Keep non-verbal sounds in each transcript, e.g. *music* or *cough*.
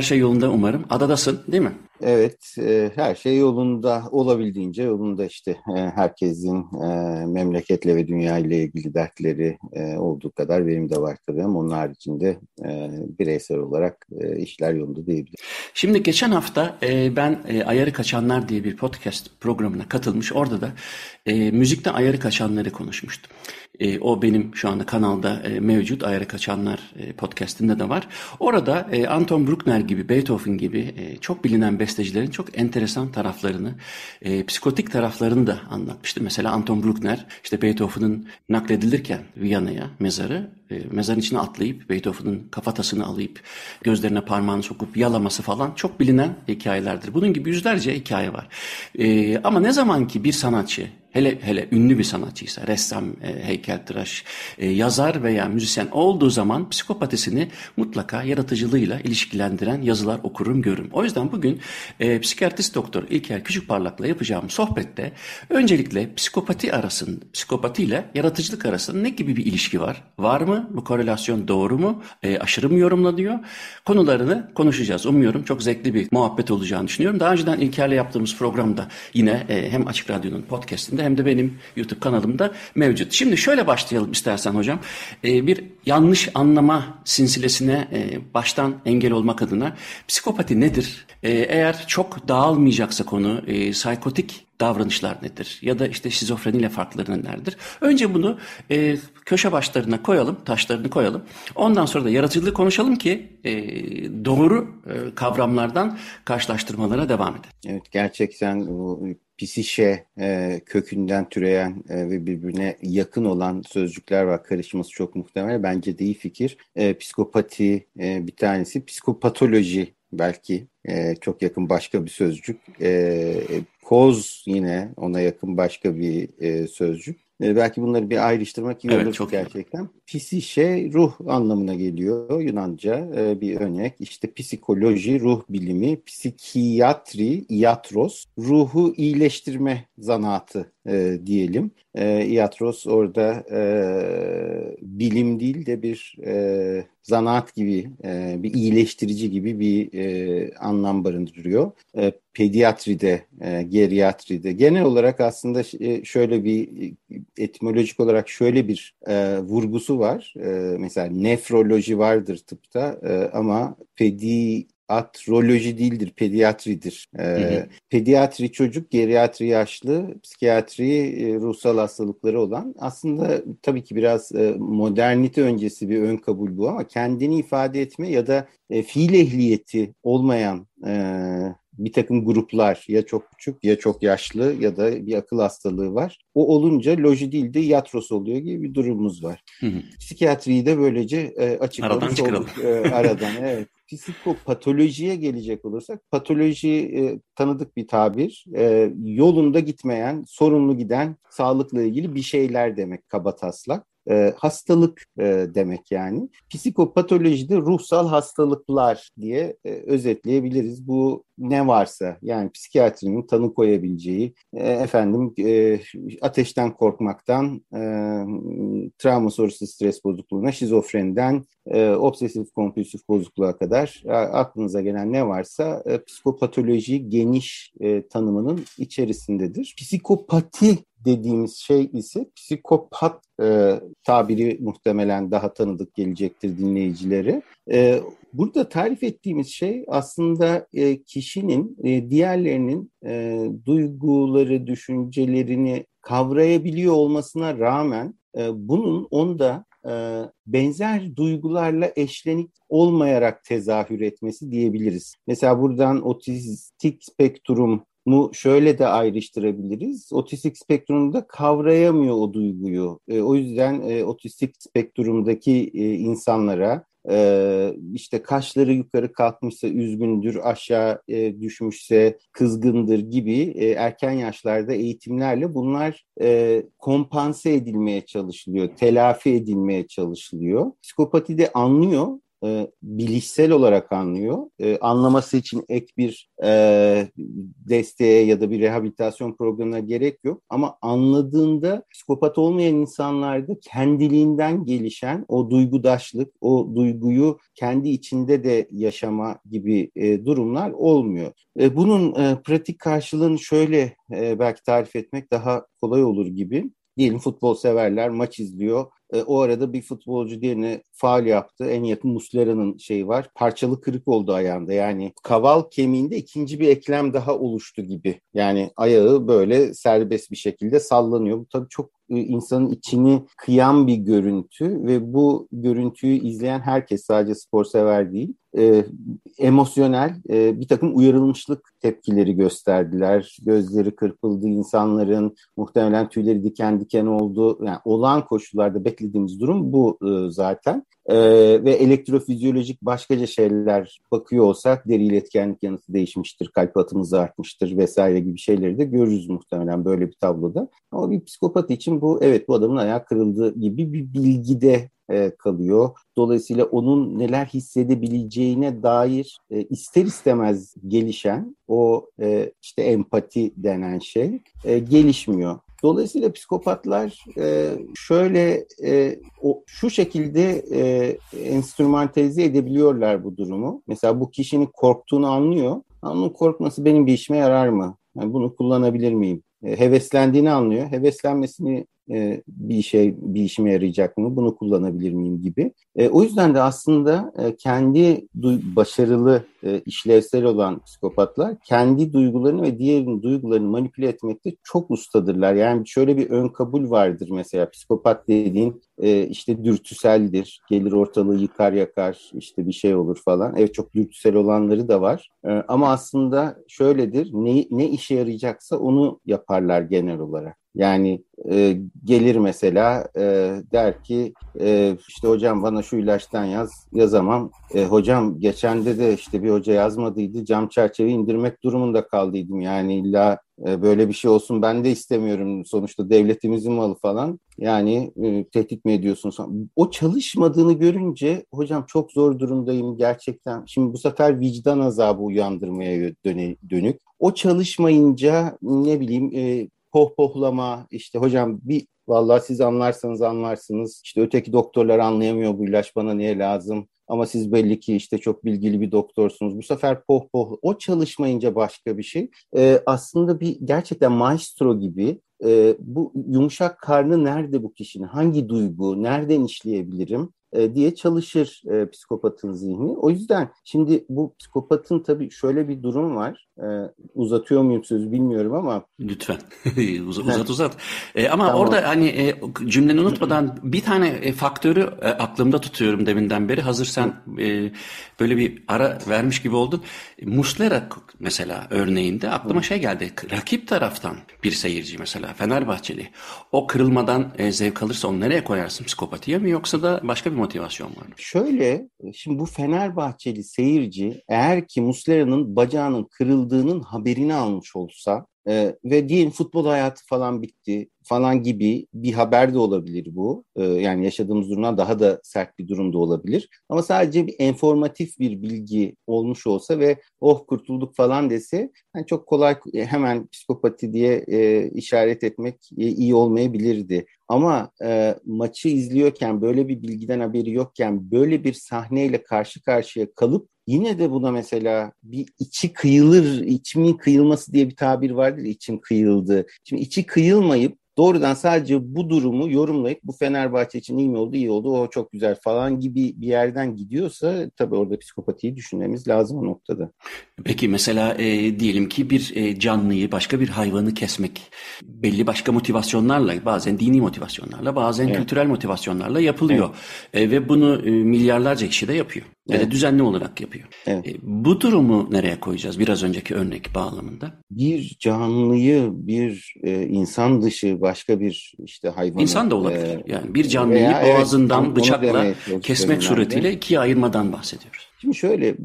Her şey yolunda umarım. Adadasın değil mi? Evet, e, her şey yolunda olabildiğince yolunda işte e, herkesin e, memleketle ve dünya ile ilgili dertleri e, olduğu kadar benim de var tabii ama onun haricinde e, bireysel olarak e, işler yolunda diyebilirim. Şimdi geçen hafta e, ben e, Ayarı Kaçanlar diye bir podcast programına katılmış. Orada da e, müzikten ayarı kaçanları konuşmuştum. E, o benim şu anda kanalda e, mevcut Ayarı Kaçanlar e, podcastinde de var. Orada e, Anton Bruckner gibi, Beethoven gibi e, çok bilinen bestecilerin çok enteresan taraflarını, e, psikotik taraflarını da anlatmıştı. Mesela Anton Bruckner işte Beethoven'ın nakledilirken Viyana'ya mezarı, e, mezarın içine atlayıp Beethoven'ın kafatasını alıp gözlerine parmağını sokup yalaması falan çok bilinen hikayelerdir. Bunun gibi yüzlerce hikaye var. E, ama ne zaman ki bir sanatçı hele hele ünlü bir sanatçıysa, ressam, e, heykeltıraş, e, yazar veya müzisyen olduğu zaman psikopatisini mutlaka yaratıcılığıyla ilişkilendiren yazılar okurum, görürüm. O yüzden bugün e, psikiyatrist doktor İlker Küçükparlak'la yapacağım sohbette öncelikle psikopati arasında, psikopati ile yaratıcılık arasında ne gibi bir ilişki var? Var mı? Bu korelasyon doğru mu? E, aşırı mı yorumlanıyor? Konularını konuşacağız. Umuyorum çok zevkli bir muhabbet olacağını düşünüyorum. Daha önceden İlker'le yaptığımız programda yine e, hem Açık Radyo'nun podcastinde hem de benim YouTube kanalımda mevcut. Şimdi şöyle başlayalım istersen hocam. Ee, bir yanlış anlama sinsilesine e, baştan engel olmak adına psikopati nedir? Ee, eğer çok dağılmayacaksa konu e, psikotik davranışlar nedir? Ya da işte şizofreniyle farkları nelerdir? Önce bunu e, köşe başlarına koyalım, taşlarını koyalım. Ondan sonra da yaratıcılığı konuşalım ki e, doğru e, kavramlardan karşılaştırmalara devam edelim. Evet gerçekten bu pisişe e, kökünden türeyen e, ve birbirine yakın olan sözcükler var. Karışması çok muhtemel. Bence de iyi fikir. E, psikopati e, bir tanesi. Psikopatoloji belki e, çok yakın başka bir sözcük. E, koz yine ona yakın başka bir e, sözcük. E, belki bunları bir ayrıştırmak iyi evet, olur çok gerçekten. Psişe ruh anlamına geliyor Yunanca e, bir örnek. İşte psikoloji, ruh bilimi, psikiyatri, iatros, ruhu iyileştirme zanaatı e, diyelim. E, iatros orada e, bilim değil de bir e, zanaat gibi, e, bir iyileştirici gibi bir e, anlam barındırıyor. E, pediatride, e, geriatride, genel olarak aslında e, şöyle bir etimolojik olarak şöyle bir e, vurgusu var. E, mesela nefroloji vardır tıpta e, ama pedi atroloji değildir, pediatridir. Ee, hı hı. Pediatri çocuk, geriatri yaşlı, psikiyatri e, ruhsal hastalıkları olan. Aslında tabii ki biraz e, modernite öncesi bir ön kabul bu ama kendini ifade etme ya da e, fiil ehliyeti olmayan e, bir takım gruplar ya çok küçük ya çok yaşlı ya da bir akıl hastalığı var. O olunca loji değil de yatros oluyor gibi bir durumumuz var. Hı hı. Psikiyatriyi de böylece e, açıklamış aradan olduk. E, aradan *laughs* evet. Psikopatolojiye gelecek olursak patoloji e, tanıdık bir tabir. E, yolunda gitmeyen, sorunlu giden sağlıkla ilgili bir şeyler demek kaba taslak e, hastalık e, demek yani. Psikopatolojide ruhsal hastalıklar diye e, özetleyebiliriz. Bu ne varsa yani psikiyatrinin tanı koyabileceği e, efendim e, ateşten korkmaktan e, travma sonrası stres bozukluğuna, şizofreniden e, obsesif kompulsif bozukluğa kadar e, aklınıza gelen ne varsa e, psikopatoloji geniş e, tanımının içerisindedir. Psikopati dediğimiz şey ise psikopat e, tabiri muhtemelen daha tanıdık gelecektir dinleyicileri. E, burada tarif ettiğimiz şey aslında e, kişinin e, diğerlerinin e, duyguları, düşüncelerini kavrayabiliyor olmasına rağmen e, bunun onda e, benzer duygularla eşlenik olmayarak tezahür etmesi diyebiliriz. Mesela buradan otistik spektrum mu şöyle de ayrıştırabiliriz. Otistik spektrumda kavrayamıyor o duyguyu. E, o yüzden e, otistik spektrumdaki e, insanlara e, işte kaşları yukarı kalkmışsa üzgündür, aşağı e, düşmüşse kızgındır gibi e, erken yaşlarda eğitimlerle bunlar e, kompanse edilmeye çalışılıyor, telafi edilmeye çalışılıyor. Psikopati de anlıyor e, bilişsel olarak anlıyor. E, anlaması için ek bir e, desteğe ya da bir rehabilitasyon programına gerek yok. Ama anladığında psikopat olmayan insanlarda kendiliğinden gelişen o duygudaşlık, o duyguyu kendi içinde de yaşama gibi e, durumlar olmuyor. E, bunun e, pratik karşılığını şöyle e, belki tarif etmek daha kolay olur gibi. Diyelim futbol severler maç izliyor e, o arada bir futbolcu diğerine faal yaptı. En yakın Muslera'nın şeyi var. Parçalı kırık oldu ayağında. Yani kaval kemiğinde ikinci bir eklem daha oluştu gibi. Yani ayağı böyle serbest bir şekilde sallanıyor. Bu tabii çok e, insanın içini kıyan bir görüntü ve bu görüntüyü izleyen herkes sadece spor sever değil e, emosyonel e, bir takım uyarılmışlık tepkileri gösterdiler. Gözleri kırpıldı insanların muhtemelen tüyleri diken diken oldu. Yani olağan koşullarda beklediğimiz durum bu e, zaten. E, ve elektrofizyolojik başkaca şeyler bakıyor olsak deri iletkenlik yanıtı değişmiştir, kalp atımız artmıştır vesaire gibi şeyleri de görürüz muhtemelen böyle bir tabloda. Ama bir psikopat için bu evet bu adamın ayağı kırıldı gibi bir bilgide e, kalıyor. Dolayısıyla onun neler hissedebileceğine dair e, ister istemez gelişen o işte empati denen şey gelişmiyor. Dolayısıyla psikopatlar e, şöyle e, o, şu şekilde e, enstrümantalize edebiliyorlar bu durumu. Mesela bu kişinin korktuğunu anlıyor. Onun korkması benim bir işime yarar mı? Yani bunu kullanabilir miyim? E, heveslendiğini anlıyor. Heveslenmesini e, bir şey bir işime yarayacak mı? Bunu kullanabilir miyim gibi. E, o yüzden de aslında e, kendi başarılı işlevsel olan psikopatlar kendi duygularını ve diğerinin duygularını manipüle etmekte çok ustadırlar. Yani şöyle bir ön kabul vardır mesela psikopat dediğin işte dürtüseldir. Gelir ortalığı yıkar yakar işte bir şey olur falan. Evet çok dürtüsel olanları da var. Ama aslında şöyledir ne, ne işe yarayacaksa onu yaparlar genel olarak. Yani e, gelir mesela e, der ki e, işte hocam bana şu ilaçtan yaz yazamam. E, hocam geçen de de işte bir hoca yazmadıydı cam çerçeve indirmek durumunda kaldıydım. Yani illa e, böyle bir şey olsun ben de istemiyorum sonuçta devletimizin malı falan. Yani e, tehdit mi ediyorsun? O çalışmadığını görünce hocam çok zor durumdayım gerçekten. Şimdi bu sefer vicdan azabı uyandırmaya dönük. O çalışmayınca ne bileyim e, pohpohlama işte hocam bir vallahi siz anlarsanız anlarsınız işte öteki doktorlar anlayamıyor bu ilaç bana niye lazım ama siz belli ki işte çok bilgili bir doktorsunuz. Bu sefer poh poh o çalışmayınca başka bir şey. Ee, aslında bir gerçekten maestro gibi e, bu yumuşak karnı nerede bu kişinin? Hangi duygu? Nereden işleyebilirim? E, diye çalışır e, psikopatın zihni. O yüzden şimdi bu psikopatın tabii şöyle bir durum var. E, uzatıyor muyum sözü bilmiyorum ama. Lütfen *laughs* uzat uzat. uzat. E, ama tamam. orada hani e, cümleni unutmadan bir tane e, faktörü e, aklımda tutuyorum deminden beri. Hazır sen e, böyle bir ara vermiş gibi oldun. Muslera mesela örneğinde aklıma şey geldi. Rakip taraftan bir seyirci mesela Fenerbahçeli. O kırılmadan e, zevk alırsa onu nereye koyarsın? Psikopatiye mi yoksa da başka bir motivasyon var? Şöyle, şimdi bu Fenerbahçeli seyirci eğer ki Muslera'nın bacağının kırıldığının haberini almış olsa e, ve diyelim futbol hayatı falan bitti falan gibi bir haber de olabilir bu. E, yani yaşadığımız durumdan daha da sert bir durum da olabilir. Ama sadece bir informatif bir bilgi olmuş olsa ve oh kurtulduk falan dese yani çok kolay e, hemen psikopati diye e, işaret etmek e, iyi olmayabilirdi. Ama e, maçı izliyorken böyle bir bilgiden haberi yokken böyle bir sahneyle karşı karşıya kalıp Yine de buna mesela bir içi kıyılır, içimin kıyılması diye bir tabir vardır içim kıyıldı. Şimdi içi kıyılmayıp doğrudan sadece bu durumu yorumlayıp bu Fenerbahçe için iyi mi oldu iyi oldu o çok güzel falan gibi bir yerden gidiyorsa tabii orada psikopatiyi düşünmemiz lazım o noktada. Peki mesela e, diyelim ki bir e, canlıyı başka bir hayvanı kesmek belli başka motivasyonlarla bazen dini motivasyonlarla bazen evet. kültürel motivasyonlarla yapılıyor evet. e, ve bunu e, milyarlarca kişi de yapıyor. Evet. Ya da düzenli olarak yapıyor. Evet. E, bu durumu nereye koyacağız biraz önceki örnek bağlamında? Bir canlıyı bir e, insan dışı başka bir işte hayvan. İnsan da olabilir. E, yani bir canlıyı veya, boğazından evet, bıçakla kesmek suretiyle ikiye ayırmadan bahsediyoruz. Şimdi şöyle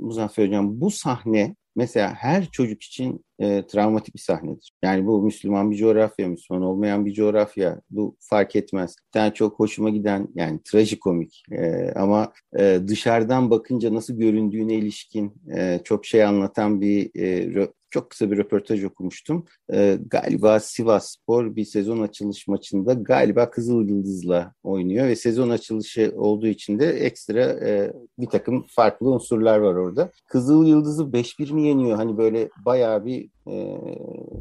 Muzaffer Hocam bu sahne mesela her çocuk için e, travmatik bir sahnedir. Yani bu Müslüman bir coğrafya, Müslüman olmayan bir coğrafya. Bu fark etmez. Bir tane çok hoşuma giden yani trajikomik e, ama e, dışarıdan bakınca nasıl göründüğüne ilişkin e, çok şey anlatan bir e, çok kısa bir röportaj okumuştum. E, galiba Sivas Spor bir sezon açılış maçında galiba Kızıl Yıldız'la oynuyor ve sezon açılışı olduğu için de ekstra e, bir takım farklı unsurlar var orada. Kızıl Yıldız'ı 5-1 mi yeniyor? Hani böyle bayağı bir e,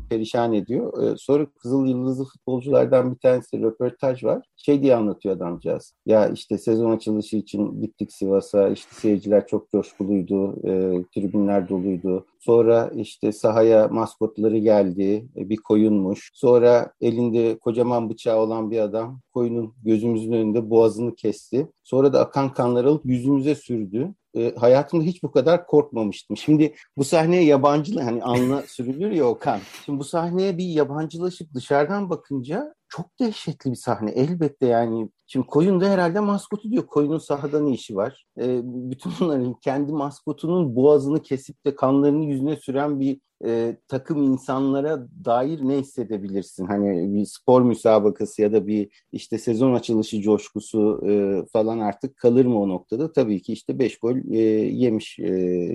perişan ediyor. E, sonra Kızıl Yıldızlı futbolculardan bir tanesi röportaj var. Şey diye anlatıyor adamcağız. Ya işte sezon açılışı için gittik Sivas'a. İşte seyirciler çok coşkuluydu. E, tribünler doluydu. Sonra işte sahaya maskotları geldi. E, bir koyunmuş. Sonra elinde kocaman bıçağı olan bir adam koyunun gözümüzün önünde boğazını kesti. Sonra da akan kanları alıp yüzümüze sürdü e, hayatımda hiç bu kadar korkmamıştım. *laughs* Şimdi bu sahneye yabancı hani anla *laughs* sürülür ya Okan. Şimdi bu sahneye bir yabancılaşıp dışarıdan bakınca çok dehşetli bir sahne. Elbette yani Şimdi koyun da herhalde maskotu diyor. Koyunun sahada ne işi var? E, bütün bunların kendi maskotunun boğazını kesip de kanlarını yüzüne süren bir e, takım insanlara dair ne hissedebilirsin? Hani bir spor müsabakası ya da bir işte sezon açılışı coşkusu e, falan artık kalır mı o noktada? Tabii ki işte beş gol e, yemiş e,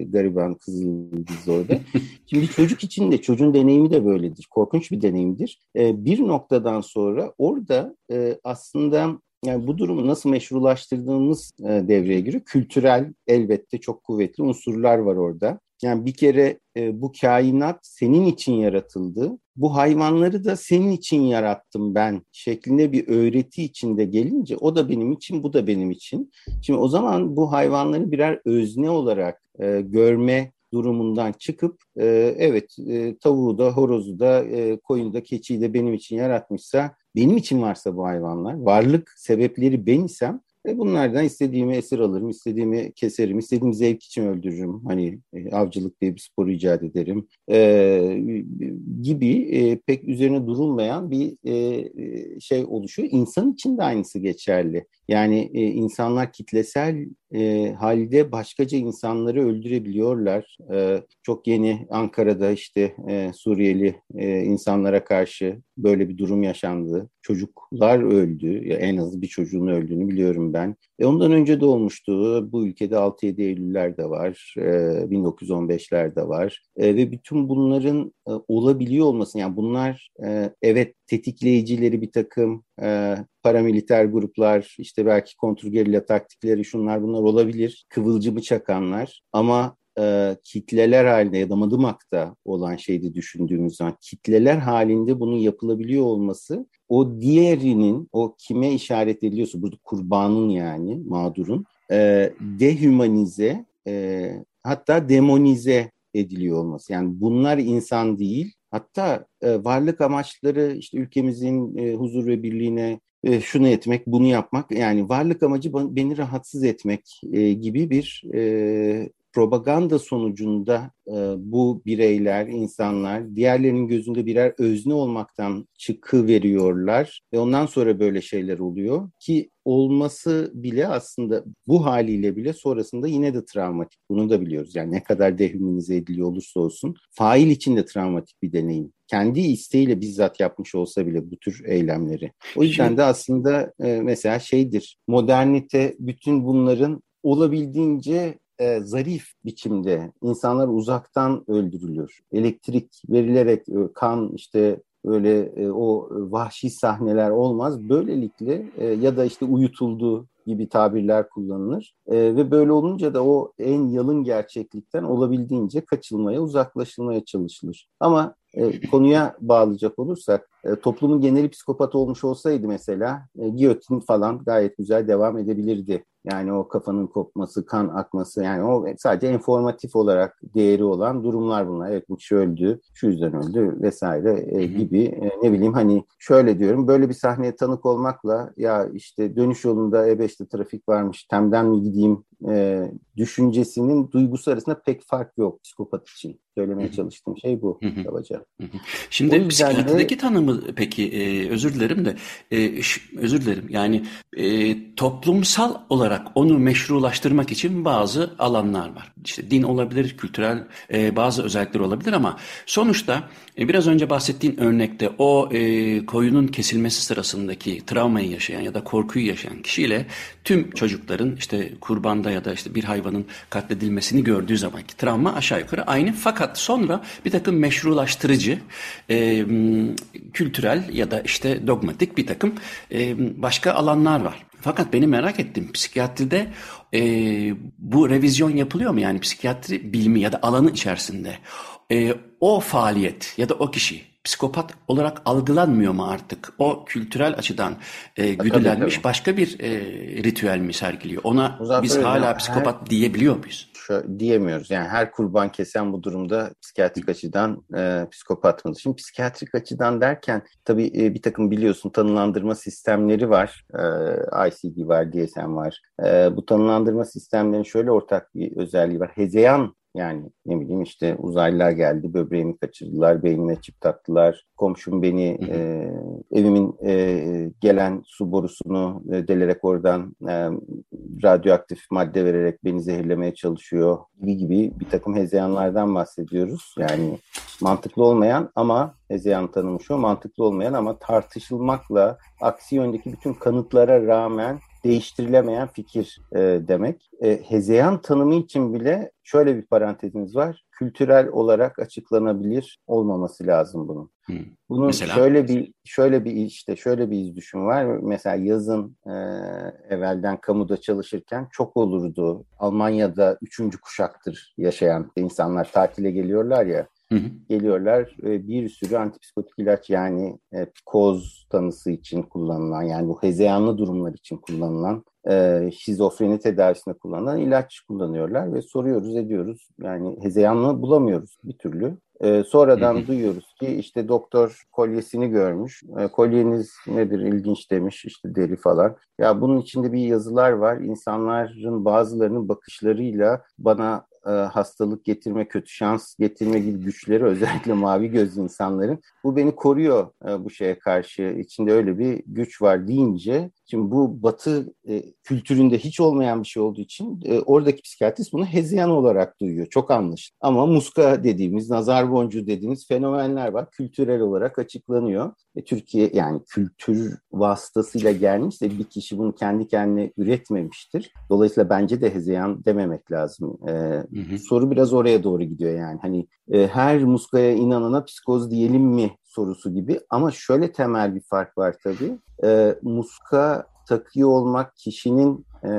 gariban Kızıldız orada. *laughs* Şimdi çocuk için de çocuğun deneyimi de böyledir. Korkunç bir deneyimdir. E, bir noktadan sonra orada e, aslında yani bu durumu nasıl meşrulaştırdığımız e, devreye giriyor. Kültürel elbette çok kuvvetli unsurlar var orada. Yani bir kere e, bu kainat senin için yaratıldı. Bu hayvanları da senin için yarattım ben şeklinde bir öğreti içinde gelince o da benim için, bu da benim için. Şimdi o zaman bu hayvanları birer özne olarak e, görme durumundan çıkıp e, evet e, tavuğu da horozu da e, koyunu da keçiyi de benim için yaratmışsa benim için varsa bu hayvanlar varlık sebepleri ben isem e bunlardan istediğimi esir alırım, istediğimi keserim, istediğim zevk için öldürürüm. Hani e, avcılık diye bir spor icat ederim e, gibi e, pek üzerine durulmayan bir e, şey oluşuyor. İnsan için de aynısı geçerli. Yani e, insanlar kitlesel e, halde başkaca insanları öldürebiliyorlar. E, çok yeni Ankara'da işte e, Suriyeli e, insanlara karşı böyle bir durum yaşandı. Çocuklar öldü. Ya en az bir çocuğun öldüğünü biliyorum ben. E, ondan önce de olmuştu. Bu ülkede 6-7 Eylüller de var. E, 1915'ler de var. E, ve bütün bunların e, olabiliyor olması yani bunlar e, evet tetikleyicileri bir takım e, paramiliter gruplar, işte belki kontrgerilla taktikleri şunlar bunlar olabilir. Kıvılcımı çakanlar ama e, kitleler halinde ya da Madımak'ta olan şeydi düşündüğümüz zaman kitleler halinde bunun yapılabiliyor olması o diğerinin o kime işaret ediliyorsa burada kurbanın yani mağdurun e, dehumanize e, hatta demonize ediliyor olması. Yani bunlar insan değil. Hatta e, varlık amaçları işte ülkemizin e, huzur ve birliğine e, şunu etmek, bunu yapmak yani varlık amacı beni rahatsız etmek e, gibi bir e, propaganda sonucunda e, bu bireyler, insanlar diğerlerinin gözünde birer özne olmaktan çıkı veriyorlar ve ondan sonra böyle şeyler oluyor ki olması bile aslında bu haliyle bile sonrasında yine de travmatik. Bunu da biliyoruz. Yani ne kadar dehumanize ediliyor olursa olsun fail için de travmatik bir deneyim. Kendi isteğiyle bizzat yapmış olsa bile bu tür eylemleri. O yüzden de aslında e, mesela şeydir modernite bütün bunların olabildiğince e, zarif biçimde insanlar uzaktan öldürülür. Elektrik verilerek e, kan işte öyle e, o vahşi sahneler olmaz. Böylelikle e, ya da işte uyutuldu gibi tabirler kullanılır. E, ve böyle olunca da o en yalın gerçeklikten olabildiğince kaçılmaya, uzaklaşılmaya çalışılır. Ama e, konuya bağlayacak olursak e, toplumun geneli psikopat olmuş olsaydı mesela e, giyotin falan gayet güzel devam edebilirdi. Yani o kafanın kopması, kan akması yani o sadece informatif olarak değeri olan durumlar bunlar. Evet bu kişi öldü, şu yüzden öldü vesaire e, gibi e, ne bileyim hani şöyle diyorum böyle bir sahneye tanık olmakla ya işte dönüş yolunda E5'te trafik varmış temden mi gideyim e, düşüncesinin duygusu arasında pek fark yok psikopat için. Söylemeye çalıştığım şey bu kabaca. Şimdi psikiyatrideki de... tanımı peki e, özür dilerim de e, özür dilerim yani e, toplumsal olarak onu meşrulaştırmak için bazı alanlar var. İşte din olabilir, kültürel e, bazı özellikler olabilir ama sonuçta e, biraz önce bahsettiğin örnekte o e, koyunun kesilmesi sırasındaki travmayı yaşayan ya da korkuyu yaşayan kişiyle tüm çocukların işte kurbanda ya da işte bir hayvanın katledilmesini gördüğü zamanki travma aşağı yukarı aynı. Fakat sonra bir takım meşrulaştırıcı, e, kültürel ya da işte dogmatik bir takım e, başka alanlar var. Fakat beni merak ettim psikiyatride e, bu revizyon yapılıyor mu yani psikiyatri bilimi ya da alanı içerisinde e, o faaliyet ya da o kişi psikopat olarak algılanmıyor mu artık? O kültürel açıdan e, güdülenmiş tabii, tabii. başka bir e, ritüel mi sergiliyor? Ona Muzaffer biz hala ya, psikopat her, diyebiliyor muyuz? Şu, diyemiyoruz. Yani her kurban kesen bu durumda psikiyatrik açıdan e, psikopat mıdır? Şimdi psikiyatrik açıdan derken tabii e, bir takım biliyorsun tanılandırma sistemleri var. E, ICD var, DSM var. E, bu tanılandırma sistemlerinin şöyle ortak bir özelliği var. Hezeyan yani ne bileyim işte uzaylılar geldi, böbreğimi kaçırdılar, beynime çip taktılar. Komşum beni e, evimin e, gelen su borusunu e, delerek oradan e, radyoaktif madde vererek beni zehirlemeye çalışıyor gibi gibi bir takım hezeyanlardan bahsediyoruz. Yani mantıklı olmayan ama hezeyan tanımış o mantıklı olmayan ama tartışılmakla aksi yöndeki bütün kanıtlara rağmen değiştirilemeyen fikir e, demek. E, hezeyan tanımı için bile şöyle bir parantezimiz var. Kültürel olarak açıklanabilir olmaması lazım bunun. Hmm. Bunun Mesela? şöyle bir şöyle bir işte şöyle bir iz düşüm var. Mesela yazın e, evvelden kamuda çalışırken çok olurdu. Almanya'da üçüncü kuşaktır yaşayan insanlar tatile geliyorlar ya. Hı hı. Geliyorlar e, bir sürü antipsikotik ilaç yani e, koz tanısı için kullanılan yani bu hezeyanlı durumlar için kullanılan e, şizofreni tedavisinde kullanılan ilaç kullanıyorlar ve soruyoruz ediyoruz yani hezeyanlı bulamıyoruz bir türlü. E, sonradan hı hı. duyuyoruz ki işte doktor kolyesini görmüş. E, kolyeniz nedir ilginç demiş işte deri falan. Ya bunun içinde bir yazılar var. İnsanların bazılarının bakışlarıyla bana e, hastalık getirme, kötü şans getirme gibi güçleri özellikle mavi gözlü insanların bu beni koruyor e, bu şeye karşı. İçinde öyle bir güç var deyince Şimdi bu Batı e, kültüründe hiç olmayan bir şey olduğu için e, oradaki psikiyatrist bunu hezeyan olarak duyuyor. Çok anlaşılır. Ama muska dediğimiz, nazar boncuğu dediğimiz fenomenler var. Kültürel olarak açıklanıyor. E, Türkiye yani kültür vasıtasıyla gelmişse bir kişi bunu kendi kendine üretmemiştir. Dolayısıyla bence de hezeyan dememek lazım. E, hı hı. Soru biraz oraya doğru gidiyor yani. Hani e, her muskaya inanana psikoz diyelim mi sorusu gibi. Ama şöyle temel bir fark var tabii. E, muska takıyor olmak kişinin e,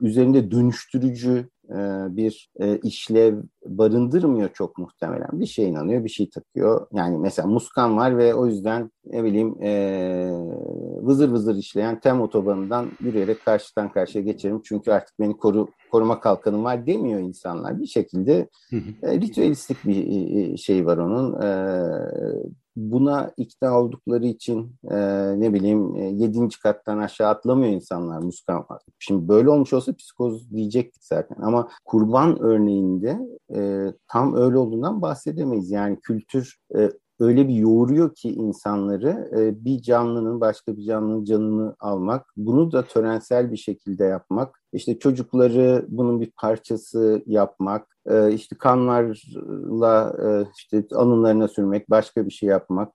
üzerinde dönüştürücü e, bir e, işlev barındırmıyor çok muhtemelen. Bir şey inanıyor, bir şey takıyor. Yani mesela muskan var ve o yüzden ne bileyim e, vızır vızır işleyen tem otobanından yürüyerek karşıdan karşıya geçerim. Çünkü artık beni koru, koruma kalkanım var demiyor insanlar. Bir şekilde e, ritüelistik bir şey var onun. E, buna ikna oldukları için e, ne bileyim e, yedinci kattan aşağı atlamıyor insanlar muskan. Şimdi böyle olmuş olsa psikoz diyecektik zaten ama kurban örneğinde e, tam öyle olduğundan bahsedemeyiz. Yani kültür e, öyle bir yoğuruyor ki insanları e, bir canlının başka bir canlının canını almak, bunu da törensel bir şekilde yapmak, işte çocukları bunun bir parçası yapmak, e, işte kanlarla e, işte anılarına sürmek, başka bir şey yapmak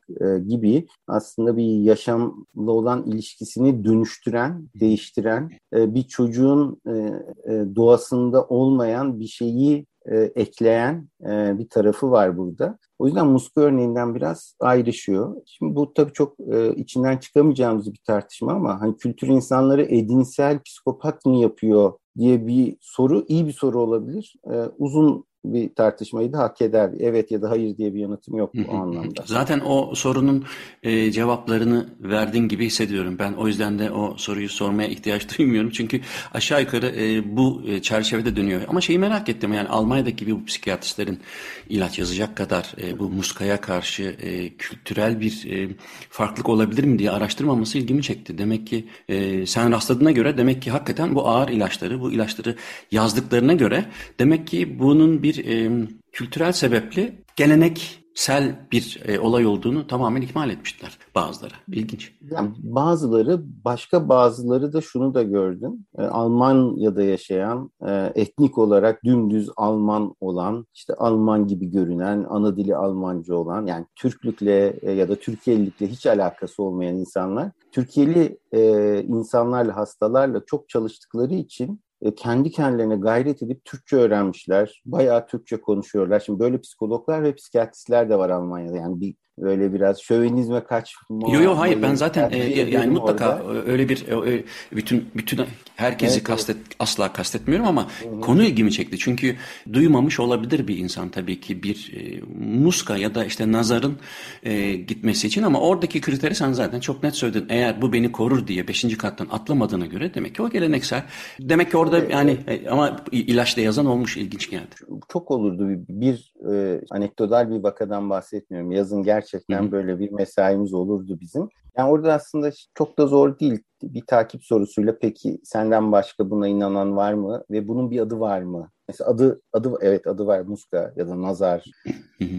gibi aslında bir yaşamla olan ilişkisini dönüştüren, değiştiren, bir çocuğun doğasında olmayan bir şeyi ekleyen bir tarafı var burada. O yüzden muska örneğinden biraz ayrışıyor. Şimdi bu tabii çok e, içinden çıkamayacağımız bir tartışma ama hani kültür insanları edinsel psikopat mı yapıyor diye bir soru iyi bir soru olabilir. E, uzun bir tartışmayı da hak eder. Evet ya da hayır diye bir yanıtım yok bu anlamda. Zaten o sorunun e, cevaplarını verdiğin gibi hissediyorum. Ben o yüzden de o soruyu sormaya ihtiyaç *laughs* duymuyorum. Çünkü aşağı yukarı e, bu e, çerçevede dönüyor. Ama şeyi merak ettim yani Almanya'daki gibi bu psikiyatristlerin ilaç yazacak kadar e, bu muskaya karşı e, kültürel bir e, farklılık olabilir mi diye araştırmaması ilgimi çekti. Demek ki e, sen rastladığına göre demek ki hakikaten bu ağır ilaçları, bu ilaçları yazdıklarına göre demek ki bunun bir e, kültürel sebepli geleneksel bir e, olay olduğunu tamamen ikmal etmişler bazıları. İlginç. Yani bazıları, başka bazıları da şunu da gördüm. E, Almanya'da yaşayan, e, etnik olarak dümdüz Alman olan, işte Alman gibi görünen, ana dili Almanca olan, yani Türklükle e, ya da Türkiye'lilikle hiç alakası olmayan insanlar, Türkiye'li e, insanlarla, hastalarla çok çalıştıkları için e, kendi kendilerine gayret edip Türkçe öğrenmişler. Bayağı Türkçe konuşuyorlar. Şimdi böyle psikologlar ve psikiyatristler de var Almanya'da. Yani bir böyle biraz şövenizme kaçma. Yok yok hayır ben zaten e, yani mutlaka orada. öyle bir öyle, bütün bütün herkesi evet, kastet evet. asla kastetmiyorum ama Hı-hı. konu ilgimi çekti. Çünkü duymamış olabilir bir insan tabii ki bir e, muska ya da işte nazarın e, gitmesi için ama oradaki kriteri sen zaten çok net söyledin. Eğer bu beni korur diye beşinci kattan atlamadığına göre demek ki o geleneksel. Demek ki orada evet, yani evet. ama ilaçta yazan olmuş ilginç geldi. Çok olurdu bir, bir e, anekdotal bir vakadan bahsetmiyorum. Yazın gerçekten gerçekten böyle bir mesaimiz olurdu bizim. Yani orada aslında çok da zor değil. Bir takip sorusuyla peki senden başka buna inanan var mı ve bunun bir adı var mı? Mesela adı adı evet adı var muska ya da nazar.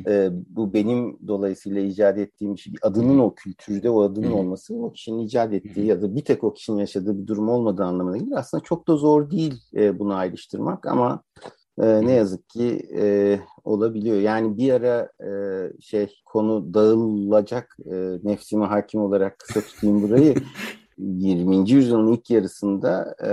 ee, bu benim dolayısıyla icat ettiğim şey. Adının o kültürde o adının olması o kişinin icat ettiği ya da bir tek o kişinin yaşadığı bir durum olmadığı anlamına gelir. Aslında çok da zor değil e, bunu ayrıştırmak ama e, ne yazık ki e, olabiliyor. Yani bir ara e, şey konu dağılacak e, nefsime hakim olarak kısa tutayım burayı. *laughs* 20. yüzyılın ilk yarısında e,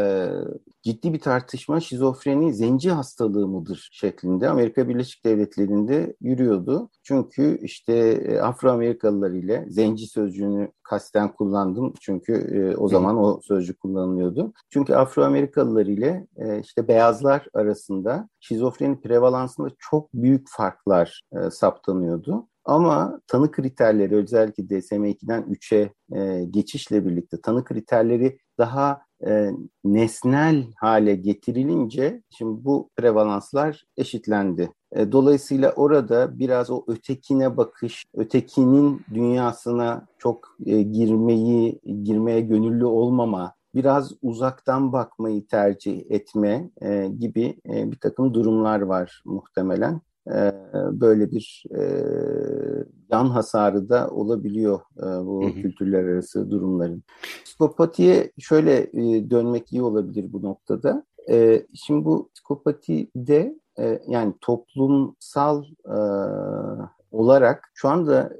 ciddi bir tartışma şizofreni zenci hastalığı mıdır şeklinde Amerika Birleşik Devletleri'nde yürüyordu. Çünkü işte e, Afro-Amerikalılar ile zenci sözcüğünü kasten kullandım çünkü e, o zaman o sözcük kullanılıyordu. Çünkü Afro-Amerikalılar ile e, işte beyazlar arasında şizofreni prevalansında çok büyük farklar e, saptanıyordu. Ama tanı kriterleri özellikle DSM-2'den 3'e e, geçişle birlikte tanı kriterleri daha e, nesnel hale getirilince şimdi bu prevalanslar eşitlendi. E, dolayısıyla orada biraz o ötekine bakış, ötekinin dünyasına çok e, girmeyi, girmeye gönüllü olmama, biraz uzaktan bakmayı tercih etme e, gibi e, bir takım durumlar var muhtemelen. E, böyle bir e, yan hasarı da olabiliyor e, bu hı hı. kültürler arası durumların. Psikopatiye şöyle e, dönmek iyi olabilir bu noktada. E, şimdi bu psikopatide e, yani toplumsal e, olarak şu anda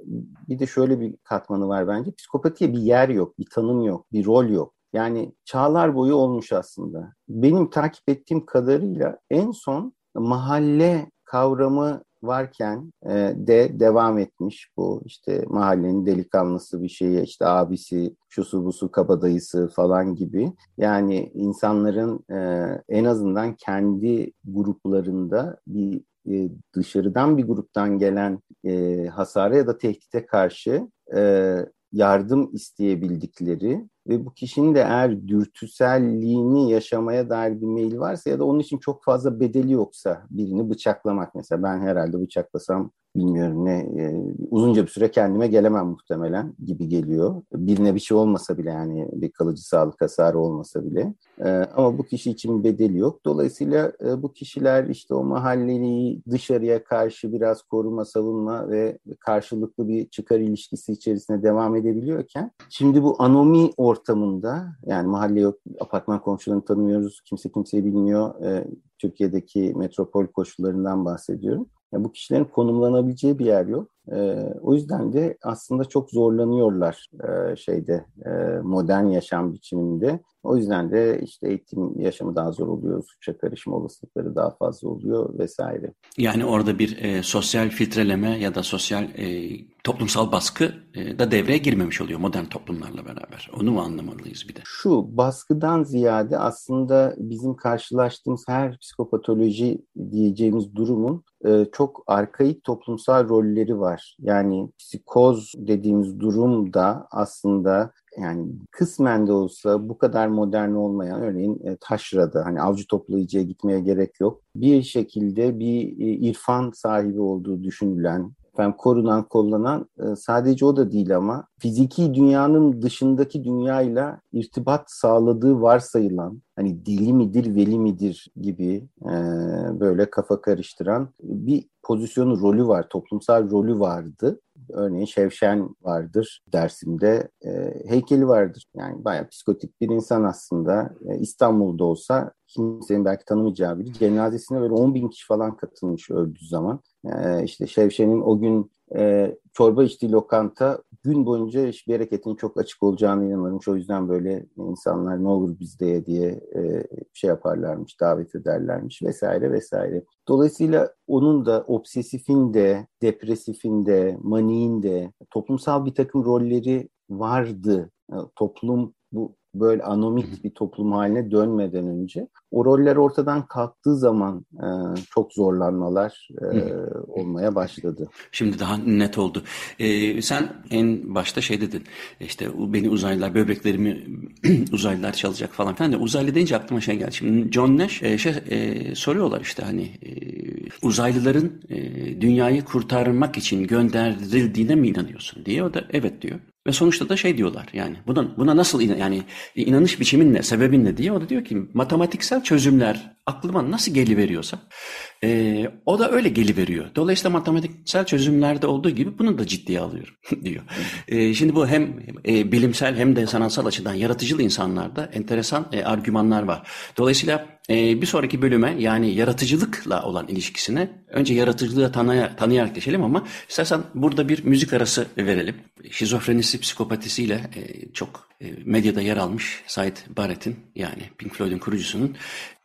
bir de şöyle bir katmanı var bence. Psikopatiye bir yer yok, bir tanım yok, bir rol yok. Yani çağlar boyu olmuş aslında. Benim takip ettiğim kadarıyla en son mahalle kavramı varken e, de devam etmiş bu işte mahallenin delikanlısı bir şeyi işte abisi şusu busu kabadayısı falan gibi. Yani insanların e, en azından kendi gruplarında bir e, dışarıdan bir gruptan gelen hasara ya da tehdite karşı yardım isteyebildikleri ve bu kişinin de eğer dürtüselliğini yaşamaya dair bir meyil varsa ya da onun için çok fazla bedeli yoksa birini bıçaklamak mesela ben herhalde bıçaklasam bilmiyorum ne e, uzunca bir süre kendime gelemem muhtemelen gibi geliyor. Birine bir şey olmasa bile yani bir kalıcı sağlık hasarı olmasa bile. E, ama bu kişi için bedeli yok. Dolayısıyla e, bu kişiler işte o mahalleyi dışarıya karşı biraz koruma, savunma ve karşılıklı bir çıkar ilişkisi içerisinde devam edebiliyorken şimdi bu anomi ortamında yani mahalle yok, apartman komşularını tanımıyoruz, kimse kimseyi bilmiyor. E, Türkiye'deki metropol koşullarından bahsediyorum. Yani bu kişilerin konumlanabileceği bir yer yok. E, o yüzden de aslında çok zorlanıyorlar e, şeyde e, modern yaşam biçiminde. O yüzden de işte eğitim yaşamı daha zor oluyor, suça karışma olasılıkları daha fazla oluyor vesaire. Yani orada bir e, sosyal filtreleme ya da sosyal e, toplumsal baskı e, da devreye girmemiş oluyor modern toplumlarla beraber. Onu mu anlamalıyız bir de? Şu baskıdan ziyade aslında bizim karşılaştığımız her psikopatoloji diyeceğimiz durumun e, çok arkaik toplumsal rolleri var. Yani psikoz dediğimiz durum da aslında yani kısmen de olsa bu kadar modern olmayan örneğin e, taşrada hani avcı toplayıcıya gitmeye gerek yok. Bir şekilde bir e, irfan sahibi olduğu düşünülen efendim korunan, kollanan e, sadece o da değil ama fiziki dünyanın dışındaki dünyayla irtibat sağladığı varsayılan hani dili midir, veli midir gibi e, böyle kafa karıştıran bir pozisyonu, rolü var, toplumsal rolü vardı. Örneğin Şevşen vardır dersimde, e, heykeli vardır. Yani bayağı psikotik bir insan aslında. E, İstanbul'da olsa kimsenin belki tanımayacağı biri. Cenazesine böyle 10 bin kişi falan katılmış öldüğü zaman. E, işte Şevşen'in o gün e, çorba içtiği lokanta gün boyunca iş bereketin çok açık olacağını inanırmış. O yüzden böyle insanlar ne olur bizde diye e, şey yaparlarmış, davet ederlermiş vesaire vesaire. Dolayısıyla onun da obsesifin de, depresifin de, maniğin de toplumsal bir takım rolleri vardı. E, toplum bu böyle anomik bir toplum haline dönmeden önce o roller ortadan kalktığı zaman e, çok zorlanmalar e, olmaya başladı. Şimdi daha net oldu. Ee, sen en başta şey dedin işte beni uzaylılar böbreklerimi *clears throat* uzaylılar çalacak falan filan de uzaylı deyince aklıma şey geldi. Şimdi John Nash e, şey, e, soruyorlar işte hani e, uzaylıların e, dünyayı kurtarmak için gönderildiğine mi inanıyorsun diye o da evet diyor. Ve sonuçta da şey diyorlar yani buna, buna nasıl inan yani inanış biçimin ne, sebebin ne diye o da diyor ki matematiksel çözümler aklıma nasıl geliveriyorsa e, o da öyle geliveriyor. Dolayısıyla matematiksel çözümlerde olduğu gibi bunu da ciddiye alıyorum *laughs* diyor. E, şimdi bu hem e, bilimsel hem de sanatsal açıdan yaratıcılı insanlarda enteresan e, argümanlar var. Dolayısıyla e, bir sonraki bölüme yani yaratıcılıkla olan ilişkisine önce yaratıcılığı tanıya, tanıyarak geçelim ama istersen burada bir müzik arası verelim. Şizofrenisi, psikopatisiyle e, çok e, medyada yer almış Said Barrett'in yani Pink Floyd'un kurucusunun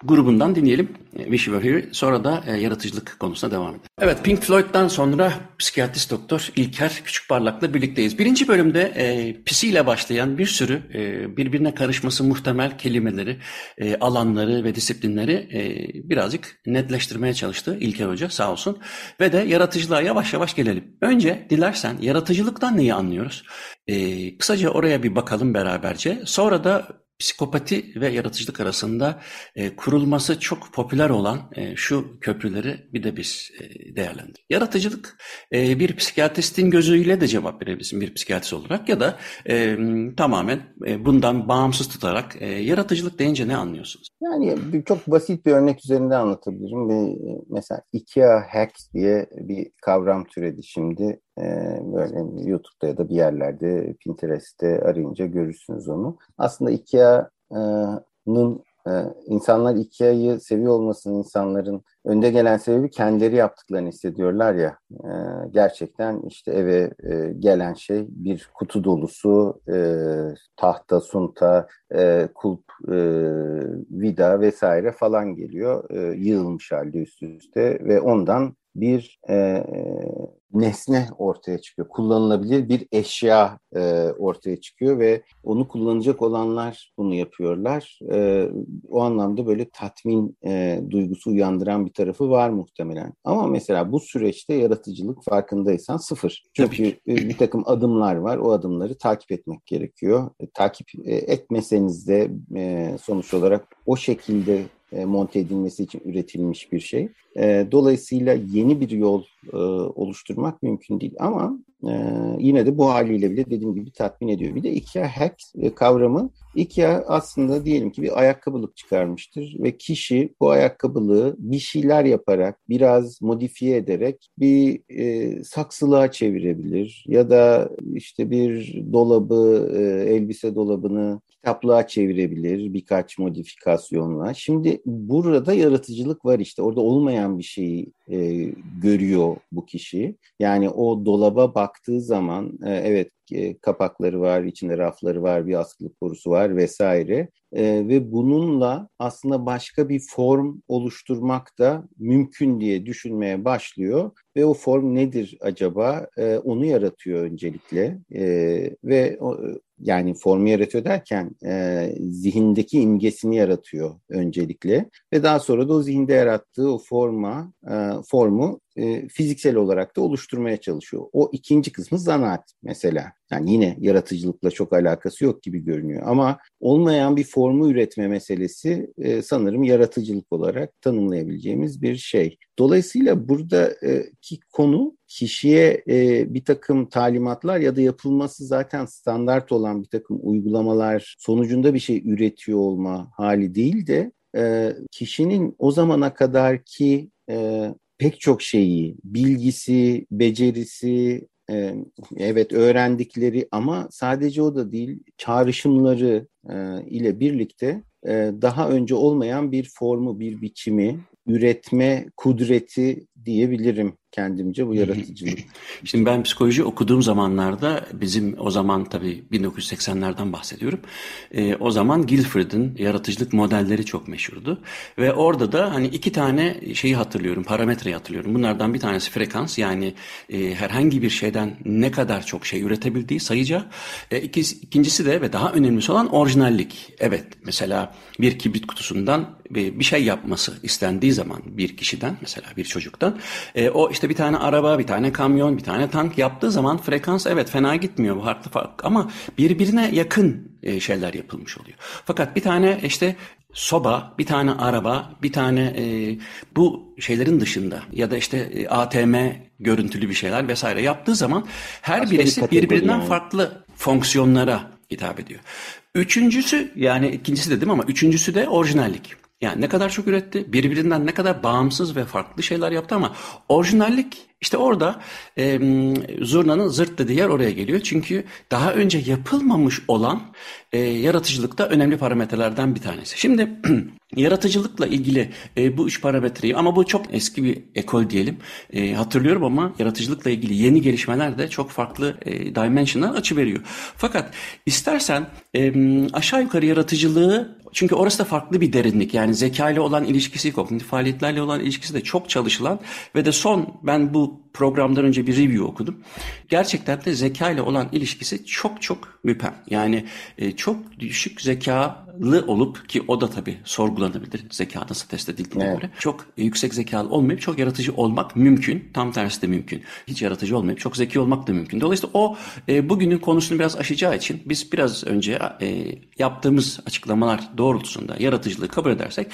grubundan dinleyelim. E, Wish You Were Here. Sonra da e, yaratıcılık konusuna devam edelim. Evet Pink Floyd'dan sonra psikiyatrist doktor İlker Küçükparlak'la birlikteyiz. Birinci bölümde e, pisiyle başlayan bir sürü e, birbirine karışması muhtemel kelimeleri, e, alanları ve disiplinleri e, birazcık netleştirmeye çalıştı İlker Hoca sağ olsun. Ve de yaratıcılığa yavaş yavaş gelelim. Önce dilersen yaratıcılıktan neyi anlıyoruz? E, kısaca oraya bir bakalım beraberce. Sonra da psikopati ve yaratıcılık arasında e, kurulması çok popüler olan e, şu köprüleri bir de biz e, değerlendirelim. Yaratıcılık e, bir psikiyatristin gözüyle de cevap verebilirsin bir psikiyatrist olarak ya da e, tamamen e, bundan bağımsız tutarak e, yaratıcılık deyince ne anlıyorsunuz? Yani çok basit bir örnek üzerinde anlatabilirim. Bir, mesela IKEA hacks diye bir kavram türedi şimdi. Ee, böyle YouTube'da ya da bir yerlerde Pinterest'te arayınca görürsünüz onu. Aslında IKEA'nın e, insanlar IKEA'yı seviyor olmasının insanların önde gelen sebebi kendileri yaptıklarını hissediyorlar ya. E, gerçekten işte eve e, gelen şey bir kutu dolusu tahta, sunta, kulp, vida vesaire falan geliyor. Yığılmış halde üst üste ve ondan bir e, nesne ortaya çıkıyor. Kullanılabilir bir eşya e, ortaya çıkıyor ve onu kullanacak olanlar bunu yapıyorlar. E, o anlamda böyle tatmin e, duygusu uyandıran bir tarafı var muhtemelen. Ama mesela bu süreçte yaratıcılık farkındaysan sıfır. Çünkü e, bir takım adımlar var. O adımları takip etmek gerekiyor. E, takip e, etmeseniz de e, sonuç olarak o şekilde monte edilmesi için üretilmiş bir şey. E, dolayısıyla yeni bir yol e, oluşturmak mümkün değil ama yine de bu haliyle bile dediğim gibi tatmin ediyor. Bir de IKEA hack kavramı IKEA aslında diyelim ki bir ayakkabılık çıkarmıştır ve kişi bu ayakkabılığı bir şeyler yaparak biraz modifiye ederek bir e, saksılığa çevirebilir ya da işte bir dolabı e, elbise dolabını kitaplığa çevirebilir birkaç modifikasyonla. Şimdi burada yaratıcılık var işte. Orada olmayan bir şeyi e, görüyor bu kişi. Yani o dolaba baktığı zaman e, evet e, kapakları var, içinde rafları var, bir askılık borusu var vesaire. E, ve bununla aslında başka bir form oluşturmak da mümkün diye düşünmeye başlıyor. Ve o form nedir acaba? E, onu yaratıyor öncelikle. E, ve o, yani formu yaratıyor derken e, zihindeki imgesini yaratıyor öncelikle ve daha sonra da o zihinde yarattığı o forma e, formu e, fiziksel olarak da oluşturmaya çalışıyor. O ikinci kısmı zanaat mesela. Yani yine yaratıcılıkla çok alakası yok gibi görünüyor ama olmayan bir formu üretme meselesi e, sanırım yaratıcılık olarak tanımlayabileceğimiz bir şey. Dolayısıyla buradaki konu kişiye e, bir takım talimatlar ya da yapılması zaten standart olan bir takım uygulamalar sonucunda bir şey üretiyor olma hali değil de e, kişinin o zamana kadar ki e, pek çok şeyi, bilgisi, becerisi, evet öğrendikleri ama sadece o da değil, çağrışımları ile birlikte daha önce olmayan bir formu, bir biçimi üretme kudreti diyebilirim kendimce bu yaratıcılık. *laughs* Şimdi ben psikoloji okuduğum zamanlarda bizim o zaman tabii 1980'lerden bahsediyorum. E, o zaman Guilford'ın yaratıcılık modelleri çok meşhurdu. Ve orada da hani iki tane şeyi hatırlıyorum, parametreyi hatırlıyorum. Bunlardan bir tanesi frekans yani e, herhangi bir şeyden ne kadar çok şey üretebildiği sayıca. E, ikincisi de ve daha önemlisi olan orijinallik. Evet mesela bir kibrit kutusundan bir şey yapması istendiği zaman bir kişiden mesela bir çocuktan e, o işte bir tane araba, bir tane kamyon, bir tane tank yaptığı zaman frekans evet fena gitmiyor farklı farklı ama birbirine yakın e, şeyler yapılmış oluyor. Fakat bir tane işte soba, bir tane araba, bir tane e, bu şeylerin dışında ya da işte e, ATM görüntülü bir şeyler vesaire yaptığı zaman her Başka birisi birbirinden yani. farklı fonksiyonlara hitap ediyor. Üçüncüsü yani ikincisi dedim ama üçüncüsü de orijinallik. Yani ne kadar çok üretti, birbirinden ne kadar bağımsız ve farklı şeyler yaptı ama orijinallik işte orada e, zurnanın zırt dediği yer oraya geliyor. Çünkü daha önce yapılmamış olan e, yaratıcılıkta önemli parametrelerden bir tanesi. Şimdi *clears throat* yaratıcılıkla ilgili e, bu üç parametreyi ama bu çok eski bir ekol diyelim e, hatırlıyorum ama yaratıcılıkla ilgili yeni gelişmeler de çok farklı e, dimensionlar açı veriyor. Fakat istersen e, aşağı yukarı yaratıcılığı çünkü orası da farklı bir derinlik. Yani zeka ile olan ilişkisi, kognitif faaliyetlerle olan ilişkisi de çok çalışılan ve de son ben bu programdan önce bir review okudum. Gerçekten de zeka ile olan ilişkisi çok çok müpem. Yani e, çok düşük zekalı olup ki o da tabii sorgulanabilir. Zeka nasıl test edildiğine evet. göre. Çok yüksek zekalı olmayıp çok yaratıcı olmak mümkün. Tam tersi de mümkün. Hiç yaratıcı olmayıp çok zeki olmak da mümkün. Dolayısıyla o e, bugünün konusunu biraz aşacağı için biz biraz önce e, yaptığımız açıklamalar doğrultusunda yaratıcılığı kabul edersek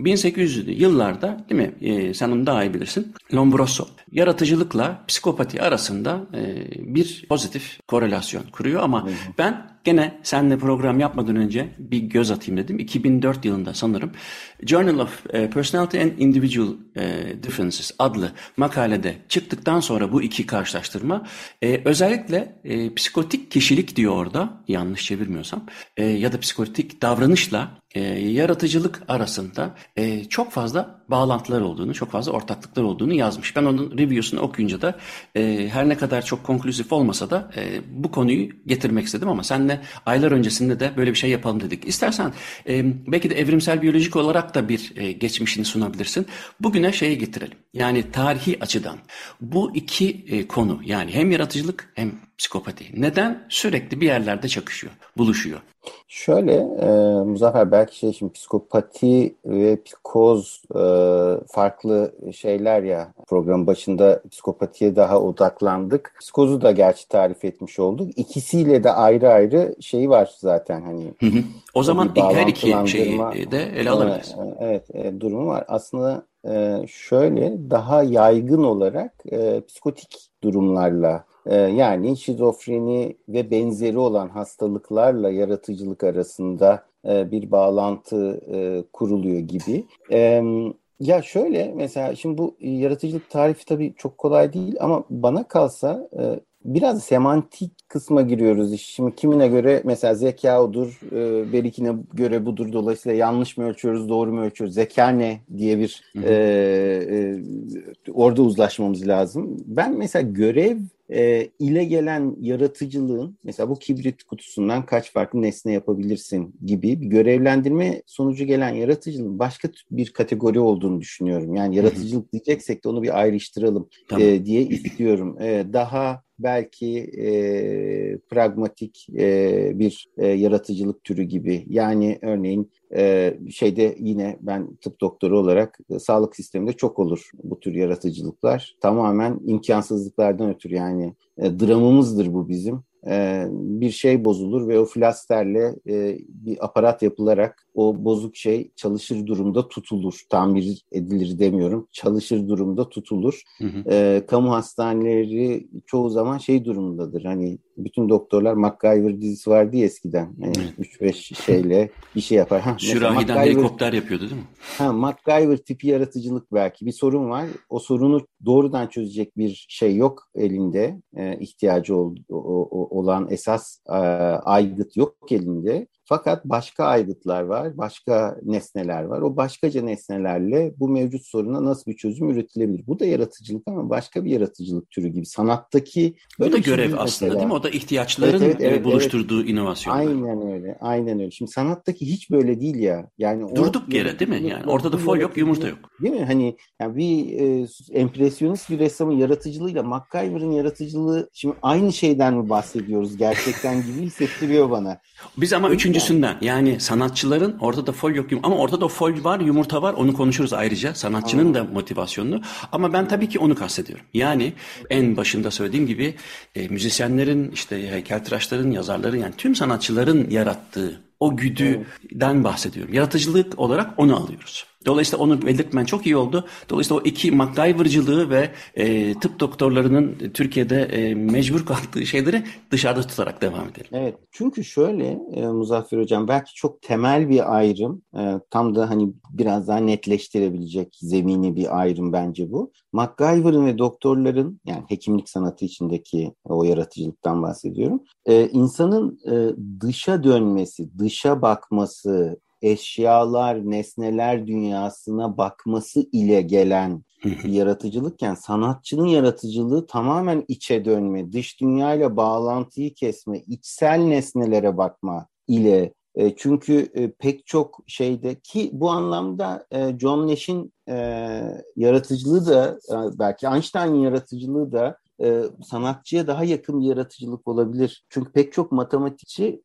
1800'lü yıllarda değil mi? E, sen onu daha iyi bilirsin. Lombroso yaratıcılıkla psikopati arasında e, bir pozitif korelasyon kuruyor ama hı hı. ben gene seninle program yapmadan önce bir göz atayım dedim. 2004 yılında sanırım Journal of e, Personality and Individual e, Differences adlı makalede çıktıktan sonra bu iki karşılaştırma e, özellikle psikotik kişilik diyor orada yanlış çevirmiyorsam ya da psikotik davranışla e, yaratıcılık arasında e, çok fazla bağlantılar olduğunu, çok fazla ortaklıklar olduğunu yazmış. Ben onun review'sunu okuyunca da e, her ne kadar çok konklüzif olmasa da e, bu konuyu getirmek istedim ama senle aylar öncesinde de böyle bir şey yapalım dedik. İstersen e, belki de evrimsel biyolojik olarak da bir e, geçmişini sunabilirsin. Bugüne şeyi getirelim. Yani tarihi açıdan bu iki e, konu yani hem yaratıcılık hem psikopati neden sürekli bir yerlerde çakışıyor, buluşuyor? Şöyle e, Muzaffer belki şey şimdi psikopati ve psikoz e, farklı şeyler ya program başında psikopatiye daha odaklandık. Psikozu da gerçi tarif etmiş olduk. İkisiyle de ayrı ayrı şey var zaten hani. Hı hı. O zaman her iki şeyi de ele alabiliriz. Evet, evet e, durumu var. Aslında e, şöyle daha yaygın olarak e, psikotik durumlarla ee, yani şizofreni ve benzeri olan hastalıklarla yaratıcılık arasında e, bir bağlantı e, kuruluyor gibi. Ya şöyle mesela şimdi bu yaratıcılık tarifi tabii çok kolay değil ama bana kalsa e, biraz semantik kısma giriyoruz. Şimdi kimine göre mesela zeka odur, e, berikine göre budur. Dolayısıyla yanlış mı ölçüyoruz, doğru mu ölçüyoruz? Zeka ne diye bir e, e, orada uzlaşmamız lazım. Ben mesela görev e, ile gelen yaratıcılığın mesela bu kibrit kutusundan kaç farklı nesne yapabilirsin gibi bir görevlendirme sonucu gelen yaratıcılığın başka bir kategori olduğunu düşünüyorum. Yani yaratıcılık diyeceksek de onu bir ayrıştıralım tamam. e, diye istiyorum. E, daha belki e, pragmatik e, bir e, yaratıcılık türü gibi. Yani örneğin e, şeyde yine ben tıp doktoru olarak e, sağlık sisteminde çok olur bu tür yaratıcılıklar. Tamamen imkansızlıklardan ötürü yani e, dramımızdır bu bizim e, bir şey bozulur ve o flasterle e, bir aparat yapılarak o bozuk şey çalışır durumda tutulur. Tamir edilir demiyorum. Çalışır durumda tutulur. Hı hı. E, kamu hastaneleri çoğu zaman şey durumundadır. Hani bütün doktorlar MacGyver dizisi vardı ya eskiden. Yani 3-5 şeyle bir şey yapar. Ha, Şürahiden helikopter yapıyordu değil mi? Ha, MacGyver tipi yaratıcılık belki. Bir sorun var. O sorunu doğrudan çözecek bir şey yok elinde. E, ihtiyacı ol, o, o, olan esas e, aygıt yok elinde. Fakat başka aygıtlar var, başka nesneler var. O başkaca nesnelerle bu mevcut soruna nasıl bir çözüm üretilebilir? Bu da yaratıcılık ama başka bir yaratıcılık türü gibi. Sanattaki böyle bu da görev aslında mesela. değil mi? O da ihtiyaçların evet, evet, evet, buluşturduğu evet. inovasyon. Aynen öyle. Aynen öyle. Şimdi sanattaki hiç böyle değil ya. Yani durduk yere değil mi? Yani ortada fol yok, yumurta yok. Değil mi? Hani yani bir e, empresyonist bir ressamın yaratıcılığıyla MacGyver'ın yaratıcılığı şimdi aynı şeyden mi bahsediyoruz gerçekten gibi hissettiriyor bana. Biz ama üçüncüsünden yani sanatçıların orada da fol yok ama orada da fol var yumurta var onu konuşuruz ayrıca. Sanatçının da motivasyonunu. Ama ben tabii ki onu kastediyorum. Yani en başında söylediğim gibi e, müzisyenlerin işte heykeltıraşların yazarların yani tüm sanatçıların yarattığı o güdüden bahsediyorum. Yaratıcılık olarak onu alıyoruz. Dolayısıyla onu belirtmen çok iyi oldu. Dolayısıyla o iki MacGyver'cılığı ve e, tıp doktorlarının Türkiye'de e, mecbur kaldığı şeyleri dışarıda tutarak devam edelim. Evet. Çünkü şöyle e, Muzaffer Hocam belki çok temel bir ayrım. E, tam da hani biraz daha netleştirebilecek zemini bir ayrım bence bu. MacGyver'ın ve doktorların yani hekimlik sanatı içindeki o yaratıcılıktan bahsediyorum. E, insanın e, dışa dönmesi, dışa bakması, eşyalar, nesneler dünyasına bakması ile gelen bir yaratıcılıkken sanatçının yaratıcılığı tamamen içe dönme, dış dünyayla bağlantıyı kesme, içsel nesnelere bakma ile e, çünkü e, pek çok şeyde ki bu anlamda e, John Nash'in yaratıcılığı da belki Einstein'in yaratıcılığı da sanatçıya daha yakın bir yaratıcılık olabilir. Çünkü pek çok matematikçi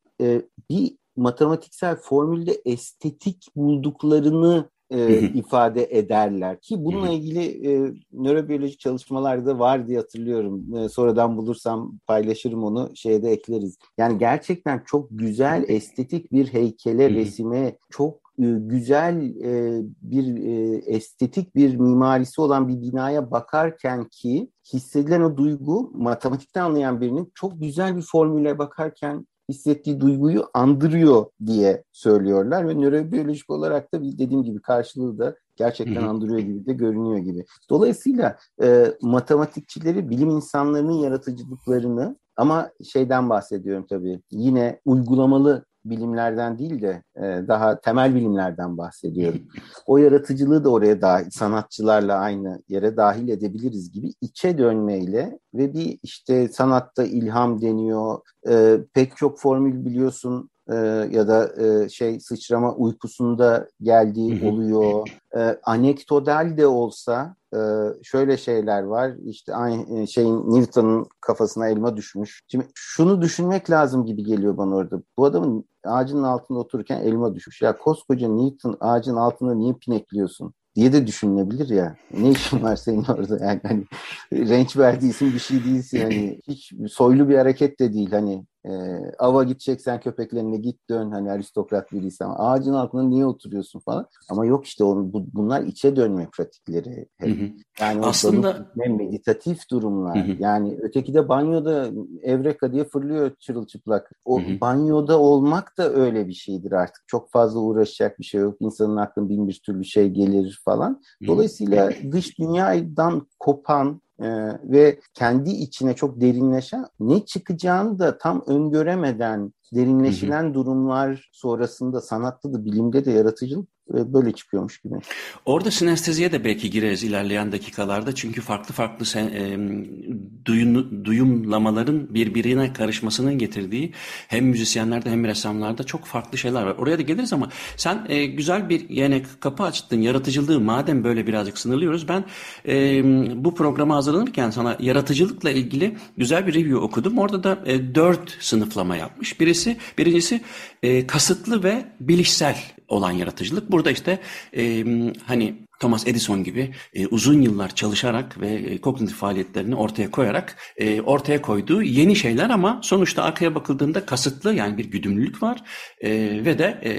bir matematiksel formülde estetik bulduklarını e, ifade ederler ki bununla ilgili e, nörobiyoloji çalışmalarda var diye hatırlıyorum. E, sonradan bulursam paylaşırım onu şeyde ekleriz. Yani gerçekten çok güzel estetik bir heykele, resime çok e, güzel e, bir e, estetik bir mimarisi olan bir binaya bakarken ki hissedilen o duygu matematikten anlayan birinin çok güzel bir formüle bakarken hissettiği duyguyu andırıyor diye söylüyorlar ve nörobiyolojik olarak da dediğim gibi karşılığı da gerçekten andırıyor gibi de görünüyor gibi. Dolayısıyla e, matematikçileri, bilim insanlarının yaratıcılıklarını ama şeyden bahsediyorum tabii yine uygulamalı bilimlerden değil de e, daha temel bilimlerden bahsediyorum. O yaratıcılığı da oraya dahil, sanatçılarla aynı yere dahil edebiliriz gibi içe dönmeyle ve bir işte sanatta ilham deniyor. E, pek çok formül biliyorsun e, ya da e, şey sıçrama uykusunda geldiği oluyor. E, anekdotal de olsa e, şöyle şeyler var. İşte aynı şeyin Newton'un kafasına elma düşmüş. Şimdi şunu düşünmek lazım gibi geliyor bana orada. Bu adamın ağacın altında otururken elma düşmüş. Ya koskoca Newton ağacın altında niye pinekliyorsun? diye de düşünülebilir ya. Ne işin var senin orada yani hani renç verdiysin bir şey değilsin hani hiç soylu bir hareket de değil hani e, ava gideceksen köpeklerine git dön. Hani aristokrat biriysen ağacın altında niye oturuyorsun falan. Ama yok işte o, bu, bunlar içe dönme pratikleri. Hı hı. yani aslında meditatif durumlar. Hı hı. yani öteki de banyoda evreka diye fırlıyor çırılçıplak. O hı hı. banyoda olmak da öyle bir şeydir artık. Çok fazla uğraşacak bir şey yok. İnsanın aklına bin bir türlü şey gelir falan. Dolayısıyla hı. Hı. dış dünyadan kopan e, ve kendi içine çok derinleşen ne çıkacağını da tam öngöremeden derinleşilen hı hı. durumlar sonrasında sanatta da bilimde de yaratıcılık böyle çıkıyormuş gibi. Orada sinesteziye de belki gireriz ilerleyen dakikalarda. Çünkü farklı farklı sen, e, duyun, duyumlamaların birbirine karışmasının getirdiği hem müzisyenlerde hem ressamlarda çok farklı şeyler var. Oraya da geliriz ama sen e, güzel bir yine kapı açtın. Yaratıcılığı madem böyle birazcık sınırlıyoruz. Ben e, bu programa hazırlanırken sana yaratıcılıkla ilgili güzel bir review okudum. Orada da e, dört sınıflama yapmış. Birisi, birincisi e, kasıtlı ve bilişsel olan yaratıcılık. Burada işte e, hani Thomas Edison gibi e, uzun yıllar çalışarak ve e, kognitif faaliyetlerini ortaya koyarak e, ortaya koyduğu yeni şeyler ama sonuçta arkaya bakıldığında kasıtlı yani bir güdümlülük var e, ve de e,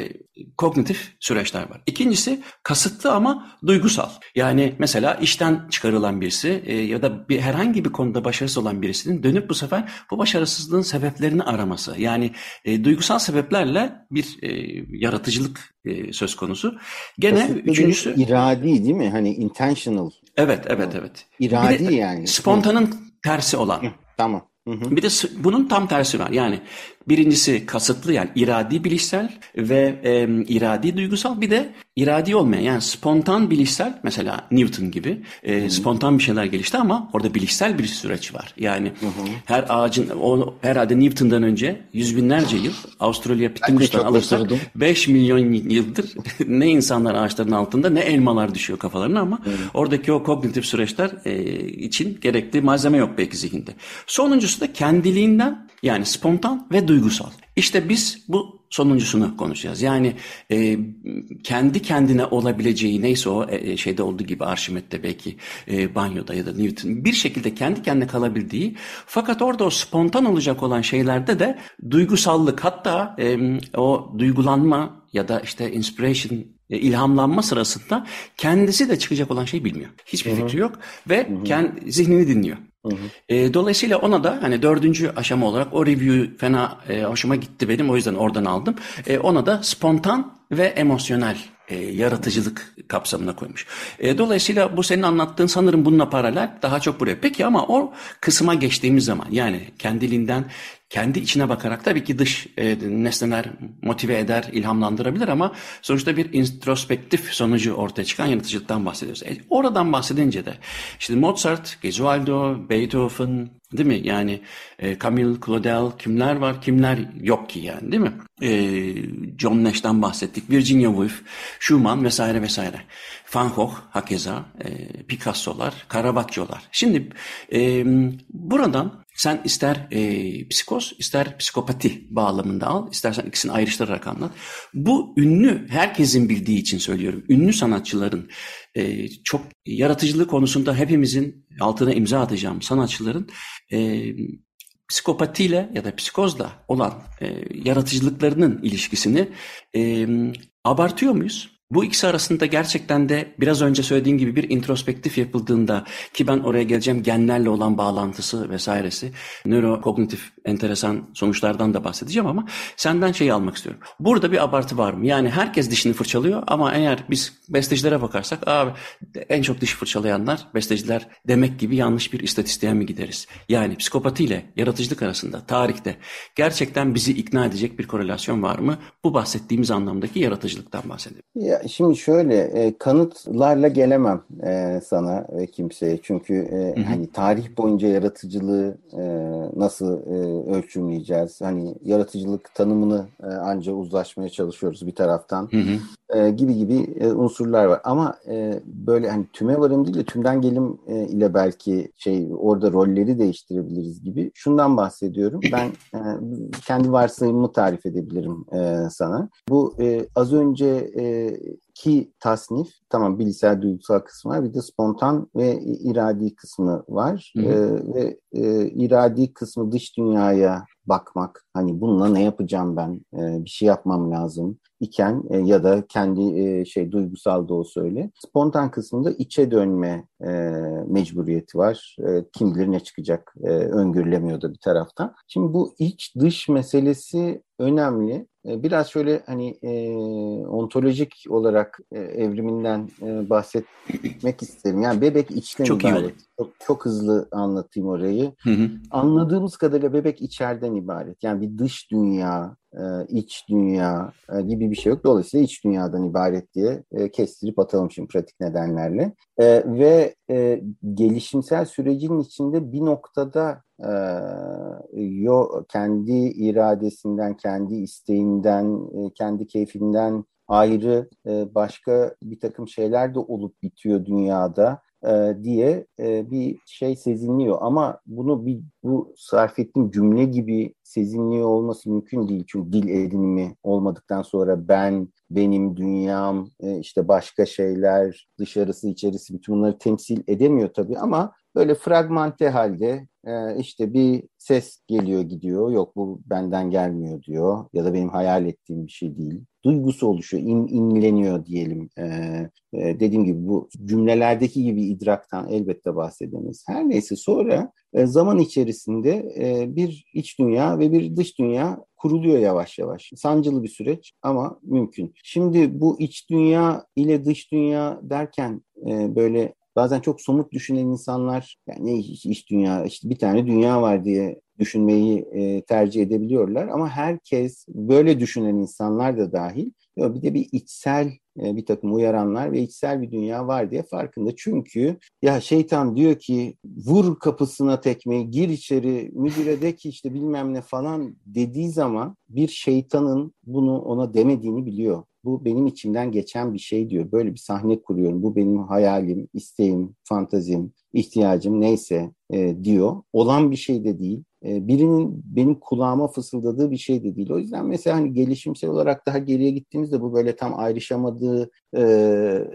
kognitif süreçler var. İkincisi kasıtlı ama duygusal. Yani mesela işten çıkarılan birisi e, ya da bir herhangi bir konuda başarısız olan birisinin dönüp bu sefer bu başarısızlığın sebeplerini araması. Yani e, duygusal sebeplerle bir e, yaratıcılık e, söz konusu. Gene kasıtlı üçüncüsü iradi değil mi? Hani intentional. Evet, evet, evet. İradi de, yani. Spontanın tersi olan. Tamam. Hı hı. Bir de bunun tam tersi var. Yani Birincisi kasıtlı yani iradi bilişsel ve e, iradi duygusal bir de iradi olmayan yani spontan bilişsel mesela Newton gibi e, spontan bir şeyler gelişti ama orada bilişsel bir süreç var. Yani hı hı. her ağacın o herhalde Newton'dan önce yüz binlerce yıl Australopithecus'tan alırsak 5 milyon yıldır *laughs* ne insanlar ağaçların altında ne elmalar düşüyor kafalarına ama hı. oradaki o kognitif süreçler e, için gerekli malzeme yok belki zihinde. Sonuncusu da kendiliğinden yani spontan ve duygusal. İşte biz bu sonuncusunu konuşacağız. Yani e, kendi kendine olabileceği neyse o e, e, şeyde olduğu gibi Arşimet'te belki e, banyoda ya da Newton bir şekilde kendi kendine kalabildiği fakat orada o spontan olacak olan şeylerde de duygusallık hatta e, o duygulanma ya da işte inspiration e, ilhamlanma sırasında kendisi de çıkacak olan şeyi bilmiyor. Hiçbir Hı-hı. fikri yok ve Hı-hı. kendi zihnini dinliyor. E, dolayısıyla ona da hani dördüncü aşama olarak o review fena e, hoşuma gitti benim o yüzden oradan aldım. E, ona da spontan ve emosyonel e, yaratıcılık kapsamına koymuş. E, dolayısıyla bu senin anlattığın sanırım bununla paralel daha çok buraya. Peki ama o kısma geçtiğimiz zaman yani kendiliğinden kendi içine bakarak tabii ki dış e, nesneler motive eder, ilhamlandırabilir ama sonuçta bir introspektif sonucu ortaya çıkan yaratıcılıktan bahsediyoruz. E, oradan bahsedince de işte Mozart, Gesualdo, Beethoven, Değil mi? Yani e, Camille Claudel kimler var kimler yok ki yani değil mi? E, John Nash'tan bahsettik. Virginia Woolf, Schumann vesaire vesaire. Van Gogh hakeza, e, Picasso'lar, Caravaggio'lar. Şimdi e, buradan sen ister e, psikoz ister psikopati bağlamında al, istersen ikisini ayrıştırarak anlat. Bu ünlü, herkesin bildiği için söylüyorum, ünlü sanatçıların e, çok yaratıcılık konusunda hepimizin altına imza atacağım sanatçıların e, psikopatiyle ya da psikozla olan e, yaratıcılıklarının ilişkisini e, abartıyor muyuz? Bu ikisi arasında gerçekten de biraz önce söylediğim gibi bir introspektif yapıldığında ki ben oraya geleceğim genlerle olan bağlantısı vesairesi nörokognitif enteresan sonuçlardan da bahsedeceğim ama senden şeyi almak istiyorum. Burada bir abartı var mı? Yani herkes dişini fırçalıyor ama eğer biz bestecilere bakarsak abi en çok diş fırçalayanlar besteciler demek gibi yanlış bir istatistiğe mi gideriz? Yani psikopatiyle yaratıcılık arasında tarihte gerçekten bizi ikna edecek bir korelasyon var mı? Bu bahsettiğimiz anlamdaki yaratıcılıktan bahsedelim. Ya şimdi şöyle e, kanıtlarla gelemem e, sana ve kimseye çünkü e, hani tarih boyunca yaratıcılığı e, nasıl e, ölçümleyeceğiz? Hani yaratıcılık tanımını e, anca uzlaşmaya çalışıyoruz bir taraftan hı hı. E, gibi gibi e, unsurlar var ama e, böyle hani tüme varım değil de tümden gelim e, ile belki şey orada rolleri değiştirebiliriz gibi şundan bahsediyorum. Ben e, kendi varsayımımı tarif edebilirim e, sana. Bu e, az önce e, ki tasnif tamam bilgisayar duygusal kısmı var bir de spontan ve iradi kısmı var. Hı hı. Ee, ve e, iradi kısmı dış dünyaya bakmak hani bununla ne yapacağım ben ee, bir şey yapmam lazım iken e, ya da kendi e, şey duygusal da olsa öyle. Spontan kısmında içe dönme e, mecburiyeti var. E, kim bilir ne çıkacak e, öngörülemiyor da bir taraftan. Şimdi bu iç dış meselesi önemli. E, biraz şöyle hani e, ontolojik olarak e, evriminden e, bahsetmek isterim. Yani bebek içten Çok ibaret. çok, çok hızlı anlatayım orayı. Hı hı. Anladığımız kadarıyla bebek içeriden ibaret. Yani bir dış dünya, e, iç dünya e, gibi bir şey yok. Dolayısıyla iç dünyadan ibaret diye e, kestirip atalım şimdi pratik nedenlerle. Ve gelişimsel sürecin içinde bir noktada yo kendi iradesinden, kendi isteğinden, kendi keyfinden ayrı başka bir takım şeyler de olup bitiyor dünyada e, diye e, bir şey sezinliyor. Ama bunu bir bu sarf ettiğim cümle gibi sezinliyor olması mümkün değil. Çünkü dil edinimi olmadıktan sonra ben, benim, dünyam, e, işte başka şeyler, dışarısı, içerisi bütün bunları temsil edemiyor tabii ama böyle fragmante halde e, işte bir ses geliyor gidiyor. Yok bu benden gelmiyor diyor ya da benim hayal ettiğim bir şey değil. Duygusu oluşuyor, in, inleniyor diyelim. E, e, dediğim gibi bu cümlelerdeki gibi idraktan elbette bahsedemeyiz. Her neyse sonra e, zaman içerisinde e, bir iç dünya ve bir dış dünya kuruluyor yavaş yavaş. Sancılı bir süreç ama mümkün. Şimdi bu iç dünya ile dış dünya derken e, böyle bazen çok somut düşünen insanlar yani ne iş, iş dünya işte bir tane dünya var diye düşünmeyi e, tercih edebiliyorlar ama herkes böyle düşünen insanlar da dahil bir de bir içsel e, bir takım uyaranlar ve içsel bir dünya var diye farkında. Çünkü ya şeytan diyor ki vur kapısına tekmeyi gir içeri müdüre de ki işte bilmem ne falan dediği zaman bir şeytanın bunu ona demediğini biliyor. Bu benim içimden geçen bir şey diyor. Böyle bir sahne kuruyorum. Bu benim hayalim, isteğim, fantazim, ihtiyacım neyse e, diyor. Olan bir şey de değil. E, birinin benim kulağıma fısıldadığı bir şey de değil. O yüzden mesela hani gelişimsel olarak daha geriye gittiğimizde bu böyle tam ayrışamadığı e,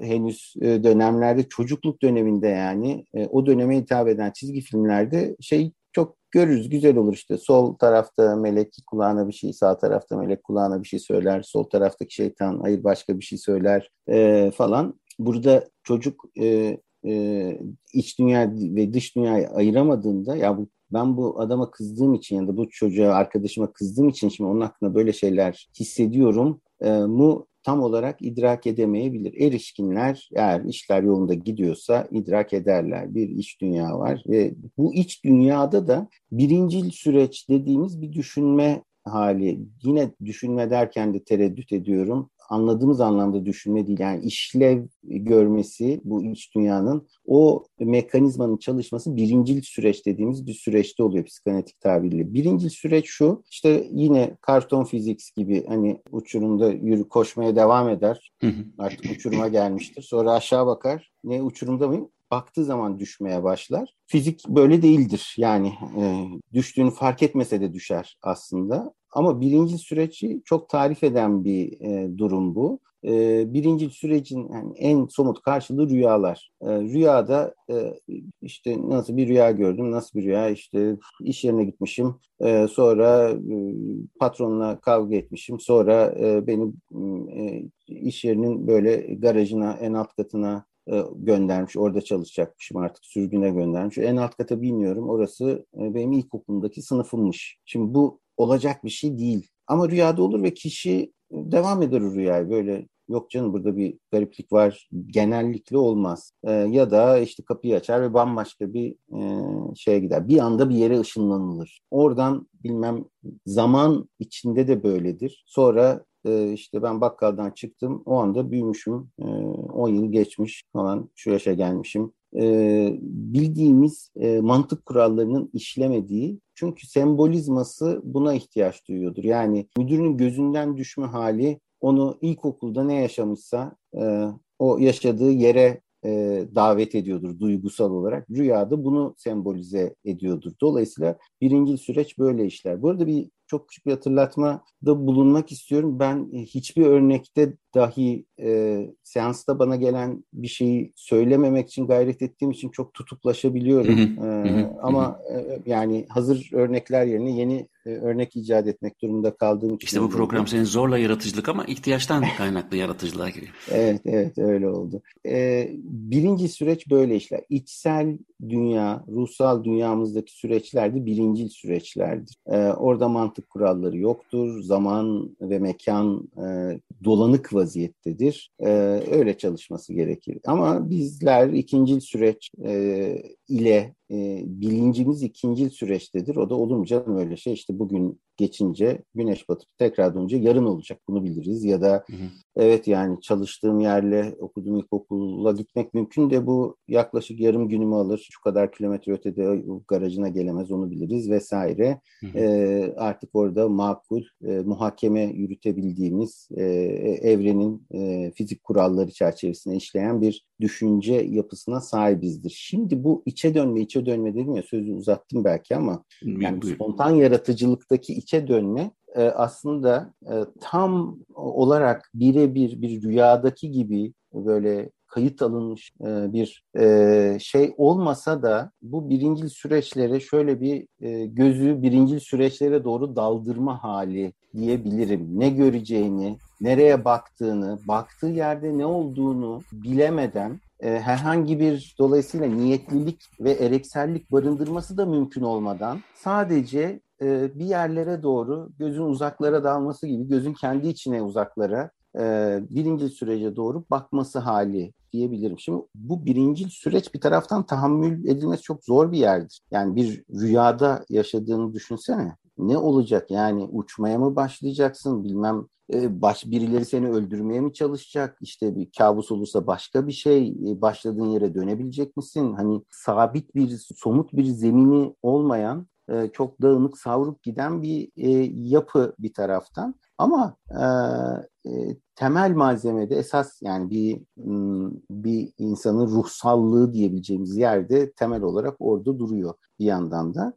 henüz e, dönemlerde çocukluk döneminde yani e, o döneme hitap eden çizgi filmlerde şey çok görürüz. Güzel olur işte. Sol tarafta melek kulağına bir şey sağ tarafta melek kulağına bir şey söyler. Sol taraftaki şeytan hayır başka bir şey söyler e, falan. Burada çocuk e, e, iç dünya ve dış dünyayı ayıramadığında ya bu ben bu adama kızdığım için ya da bu çocuğa arkadaşıma kızdığım için şimdi onun hakkında böyle şeyler hissediyorum. E, mu tam olarak idrak edemeyebilir. Erişkinler eğer işler yolunda gidiyorsa idrak ederler. Bir iç dünya var ve bu iç dünyada da birincil süreç dediğimiz bir düşünme hali. Yine düşünme derken de tereddüt ediyorum anladığımız anlamda düşünme değil. Yani işlev görmesi bu iç dünyanın o mekanizmanın çalışması birincil süreç dediğimiz bir süreçte oluyor psikanalitik tabirle. Birincil süreç şu işte yine karton fiziks gibi hani uçurumda yürü koşmaya devam eder. Artık uçuruma gelmiştir. Sonra aşağı bakar. Ne uçurumda mıyım? baktığı zaman düşmeye başlar. Fizik böyle değildir. Yani e, düştüğünü fark etmese de düşer aslında. Ama birinci süreci çok tarif eden bir e, durum bu. E, birinci sürecin yani en somut karşılığı rüyalar. E, rüyada e, işte nasıl bir rüya gördüm, nasıl bir rüya işte iş yerine gitmişim, e, sonra e, patronla kavga etmişim, sonra e, beni e, iş yerinin böyle garajına, en alt katına e, göndermiş. Orada çalışacakmışım artık sürgüne göndermiş. En alt kata bilmiyorum. Orası e, benim ilkokuldaki sınıfımmış. Şimdi bu olacak bir şey değil. Ama rüyada olur ve kişi devam eder o rüyayı. Böyle yok canım burada bir gariplik var genellikle olmaz. E, ya da işte kapıyı açar ve bambaşka bir e, şeye gider. Bir anda bir yere ışınlanılır. Oradan bilmem zaman içinde de böyledir. Sonra e, işte ben bakkaldan çıktım. O anda büyümüşüm. E, 10 yıl geçmiş falan şu yaşa gelmişim. E, bildiğimiz e, mantık kurallarının işlemediği çünkü sembolizması buna ihtiyaç duyuyordur. Yani müdürün gözünden düşme hali onu ilkokulda ne yaşamışsa e, o yaşadığı yere e, davet ediyordur duygusal olarak. Rüyada bunu sembolize ediyordur. Dolayısıyla birinci süreç böyle işler. Bu arada bir çok küçük bir hatırlatma da bulunmak istiyorum. Ben e, hiçbir örnekte dahi e, seansta bana gelen bir şeyi söylememek için gayret ettiğim için çok tutuklaşabiliyorum. e, ama e, yani hazır örnekler yerine yeni e, örnek icat etmek durumunda kaldığım için. İşte bu program senin zorla yaratıcılık ama ihtiyaçtan kaynaklı yaratıcılığa giriyor. Evet, evet öyle oldu. E, birinci süreç böyle işler. İçsel dünya, ruhsal dünyamızdaki süreçler de birincil süreçlerdir. E, orada mantık kuralları yoktur. Zaman ve mekan e, dolanık vaziyettedir. E, öyle çalışması gerekir. Ama bizler ikinci süreç e, ile e, bilincimiz ikinci süreçtedir. O da olur mu canım öyle şey işte bugün geçince güneş batıp tekrar dönünce yarın olacak bunu biliriz ya da hı hı. evet yani çalıştığım yerle okuduğum ilkokula gitmek mümkün de bu yaklaşık yarım günümü alır şu kadar kilometre ötede garajına gelemez onu biliriz vesaire hı hı. E, artık orada makul e, muhakeme yürütebildiğimiz e, evrenin e, fizik kuralları çerçevesinde işleyen bir düşünce yapısına sahibizdir. Şimdi bu içe dönme içe dönme dedim ya sözü uzattım belki ama yani spontan yaratıcılıktaki içe dönme e, aslında e, tam olarak birebir bir rüyadaki gibi böyle kayıt alınmış e, bir e, şey olmasa da bu birincil süreçlere şöyle bir e, gözü birincil süreçlere doğru daldırma hali diyebilirim. Ne göreceğini, nereye baktığını, baktığı yerde ne olduğunu bilemeden e, herhangi bir dolayısıyla niyetlilik ve ereksellik barındırması da mümkün olmadan sadece e, bir yerlere doğru gözün uzaklara dalması gibi gözün kendi içine uzaklara e, birinci sürece doğru bakması hali diyebilirim. Şimdi bu birinci süreç bir taraftan tahammül edilmesi çok zor bir yerdir. Yani bir rüyada yaşadığını düşünsene. Ne olacak yani uçmaya mı başlayacaksın bilmem e, baş birileri seni öldürmeye mi çalışacak? İşte bir kabus olursa başka bir şey e, başladığın yere dönebilecek misin? Hani sabit bir somut bir zemini olmayan e, çok dağınık savruk giden bir yapı bir taraftan. Ama temel malzemede esas yani bir bir insanın ruhsallığı diyebileceğimiz yerde temel olarak orada duruyor bir yandan da.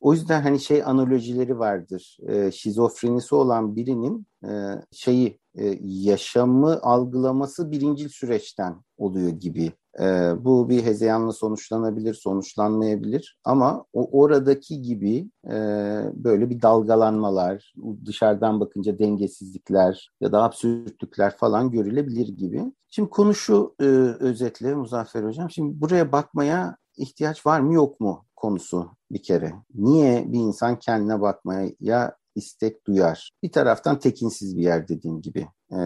O yüzden hani şey analojileri vardır. E, şizofrenisi olan birinin e, şeyi e, yaşamı algılaması birinci süreçten oluyor gibi. E, bu bir hezeyanla sonuçlanabilir, sonuçlanmayabilir ama o oradaki gibi e, böyle bir dalgalanmalar, dışarıdan bakınca dengesizlikler ya da absürtlükler falan görülebilir gibi. Şimdi konu şu özetle Muzaffer Hocam. Şimdi buraya bakmaya ihtiyaç var mı yok mu konusu bir kere. Niye bir insan kendine bakmaya istek duyar? Bir taraftan tekinsiz bir yer dediğim gibi. Ee,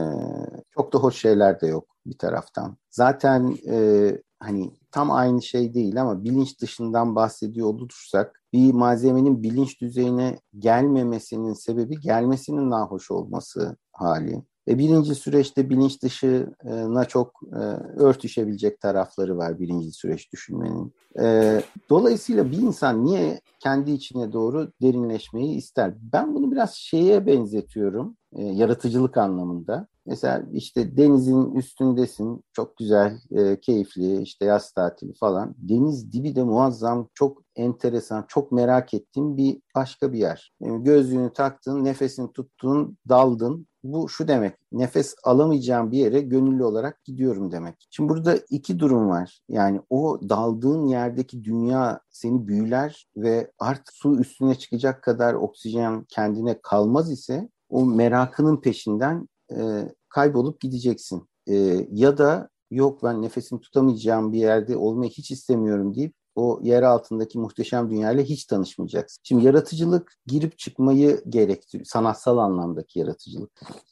çok da hoş şeyler de yok bir taraftan. Zaten e, hani tam aynı şey değil ama bilinç dışından bahsediyor olursak bir malzemenin bilinç düzeyine gelmemesinin sebebi gelmesinin nahoş olması hali. E, birinci süreçte bilinç dışına çok e, örtüşebilecek tarafları var birinci süreç düşünmenin. E, dolayısıyla bir insan niye kendi içine doğru derinleşmeyi ister? Ben bunu biraz şeye benzetiyorum, e, yaratıcılık anlamında. Mesela işte denizin üstündesin, çok güzel, e, keyifli, işte yaz tatili falan. Deniz dibi de muazzam, çok enteresan, çok merak ettiğim bir başka bir yer. Yani gözlüğünü taktın, nefesini tuttun, daldın. Bu şu demek, nefes alamayacağım bir yere gönüllü olarak gidiyorum demek. Şimdi burada iki durum var. Yani o daldığın yerdeki dünya seni büyüler ve artık su üstüne çıkacak kadar oksijen kendine kalmaz ise o merakının peşinden e, kaybolup gideceksin. E, ya da yok ben nefesimi tutamayacağım bir yerde olmayı hiç istemiyorum deyip o yer altındaki muhteşem dünyayla hiç tanışmayacaksın. Şimdi yaratıcılık girip çıkmayı gerektiriyor. Sanatsal anlamdaki yaratıcılık.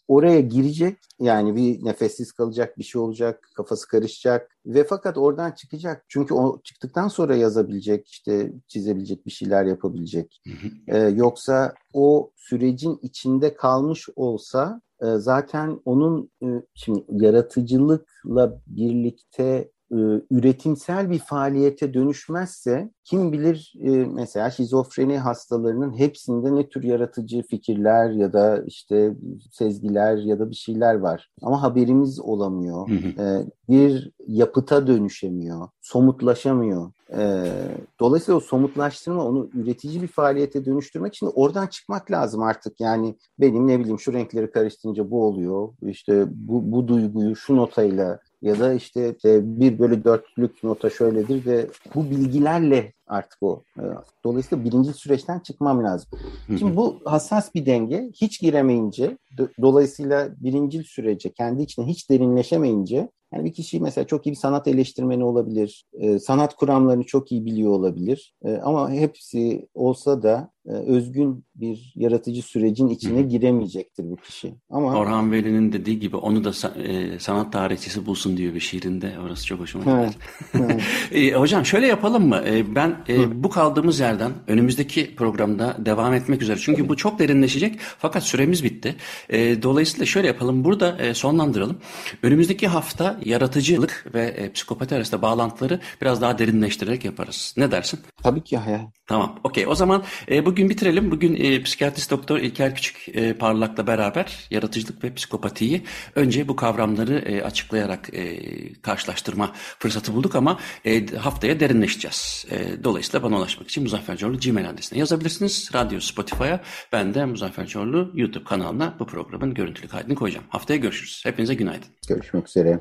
Oraya girecek yani bir nefessiz kalacak bir şey olacak, kafası karışacak ve fakat oradan çıkacak. Çünkü o çıktıktan sonra yazabilecek, işte çizebilecek bir şeyler yapabilecek. Ee, yoksa o sürecin içinde kalmış olsa e, zaten onun e, şimdi yaratıcılıkla birlikte e, üretimsel bir faaliyete dönüşmezse kim bilir e, mesela şizofreni hastalarının hepsinde ne tür yaratıcı fikirler ya da işte sezgiler ya da bir şeyler var. Ama haberimiz olamıyor. Hı hı. E, bir yapıta dönüşemiyor. Somutlaşamıyor. E, dolayısıyla o somutlaştırma onu üretici bir faaliyete dönüştürmek için oradan çıkmak lazım artık. Yani benim ne bileyim şu renkleri karıştırınca bu oluyor. İşte bu, bu duyguyu şu notayla ya da işte bir bölü dörtlük nota şöyledir ve bu bilgilerle artık o. E, dolayısıyla birinci süreçten çıkmam lazım. Şimdi bu hassas bir denge. Hiç giremeyince, dolayısıyla birinci sürece kendi içine hiç derinleşemeyince Yani bir kişi mesela çok iyi bir sanat eleştirmeni olabilir, e, sanat kuramlarını çok iyi biliyor olabilir. E, ama hepsi olsa da e, özgün bir yaratıcı sürecin içine giremeyecektir bu kişi. Ama Orhan Veli'nin dediği gibi onu da sanat tarihçisi bulsun diyor bir şiirinde. Orası çok hoşuma gider. *laughs* e, hocam şöyle yapalım mı? E, ben e, bu kaldığımız yerden önümüzdeki programda devam etmek üzere. Çünkü bu çok derinleşecek fakat süremiz bitti. E, dolayısıyla şöyle yapalım. Burada e, sonlandıralım. Önümüzdeki hafta yaratıcılık ve e, psikopati arasında bağlantıları biraz daha derinleştirerek yaparız. Ne dersin? Tabii ki hayal. Tamam. Okey. O zaman e, bugün bitirelim. Bugün e, psikiyatrist doktor İlker Küçük e, Parlak'la beraber yaratıcılık ve psikopatiyi önce bu kavramları e, açıklayarak e, karşılaştırma fırsatı bulduk ama e, haftaya derinleşeceğiz. E, dolayısıyla bana ulaşmak için Muzaffer Çorlu Gmail adresine yazabilirsiniz. Radyo Spotify'a ben de Muzaffer Çorlu YouTube kanalına bu programın görüntülü kaydını koyacağım. Haftaya görüşürüz. Hepinize günaydın. Görüşmek üzere.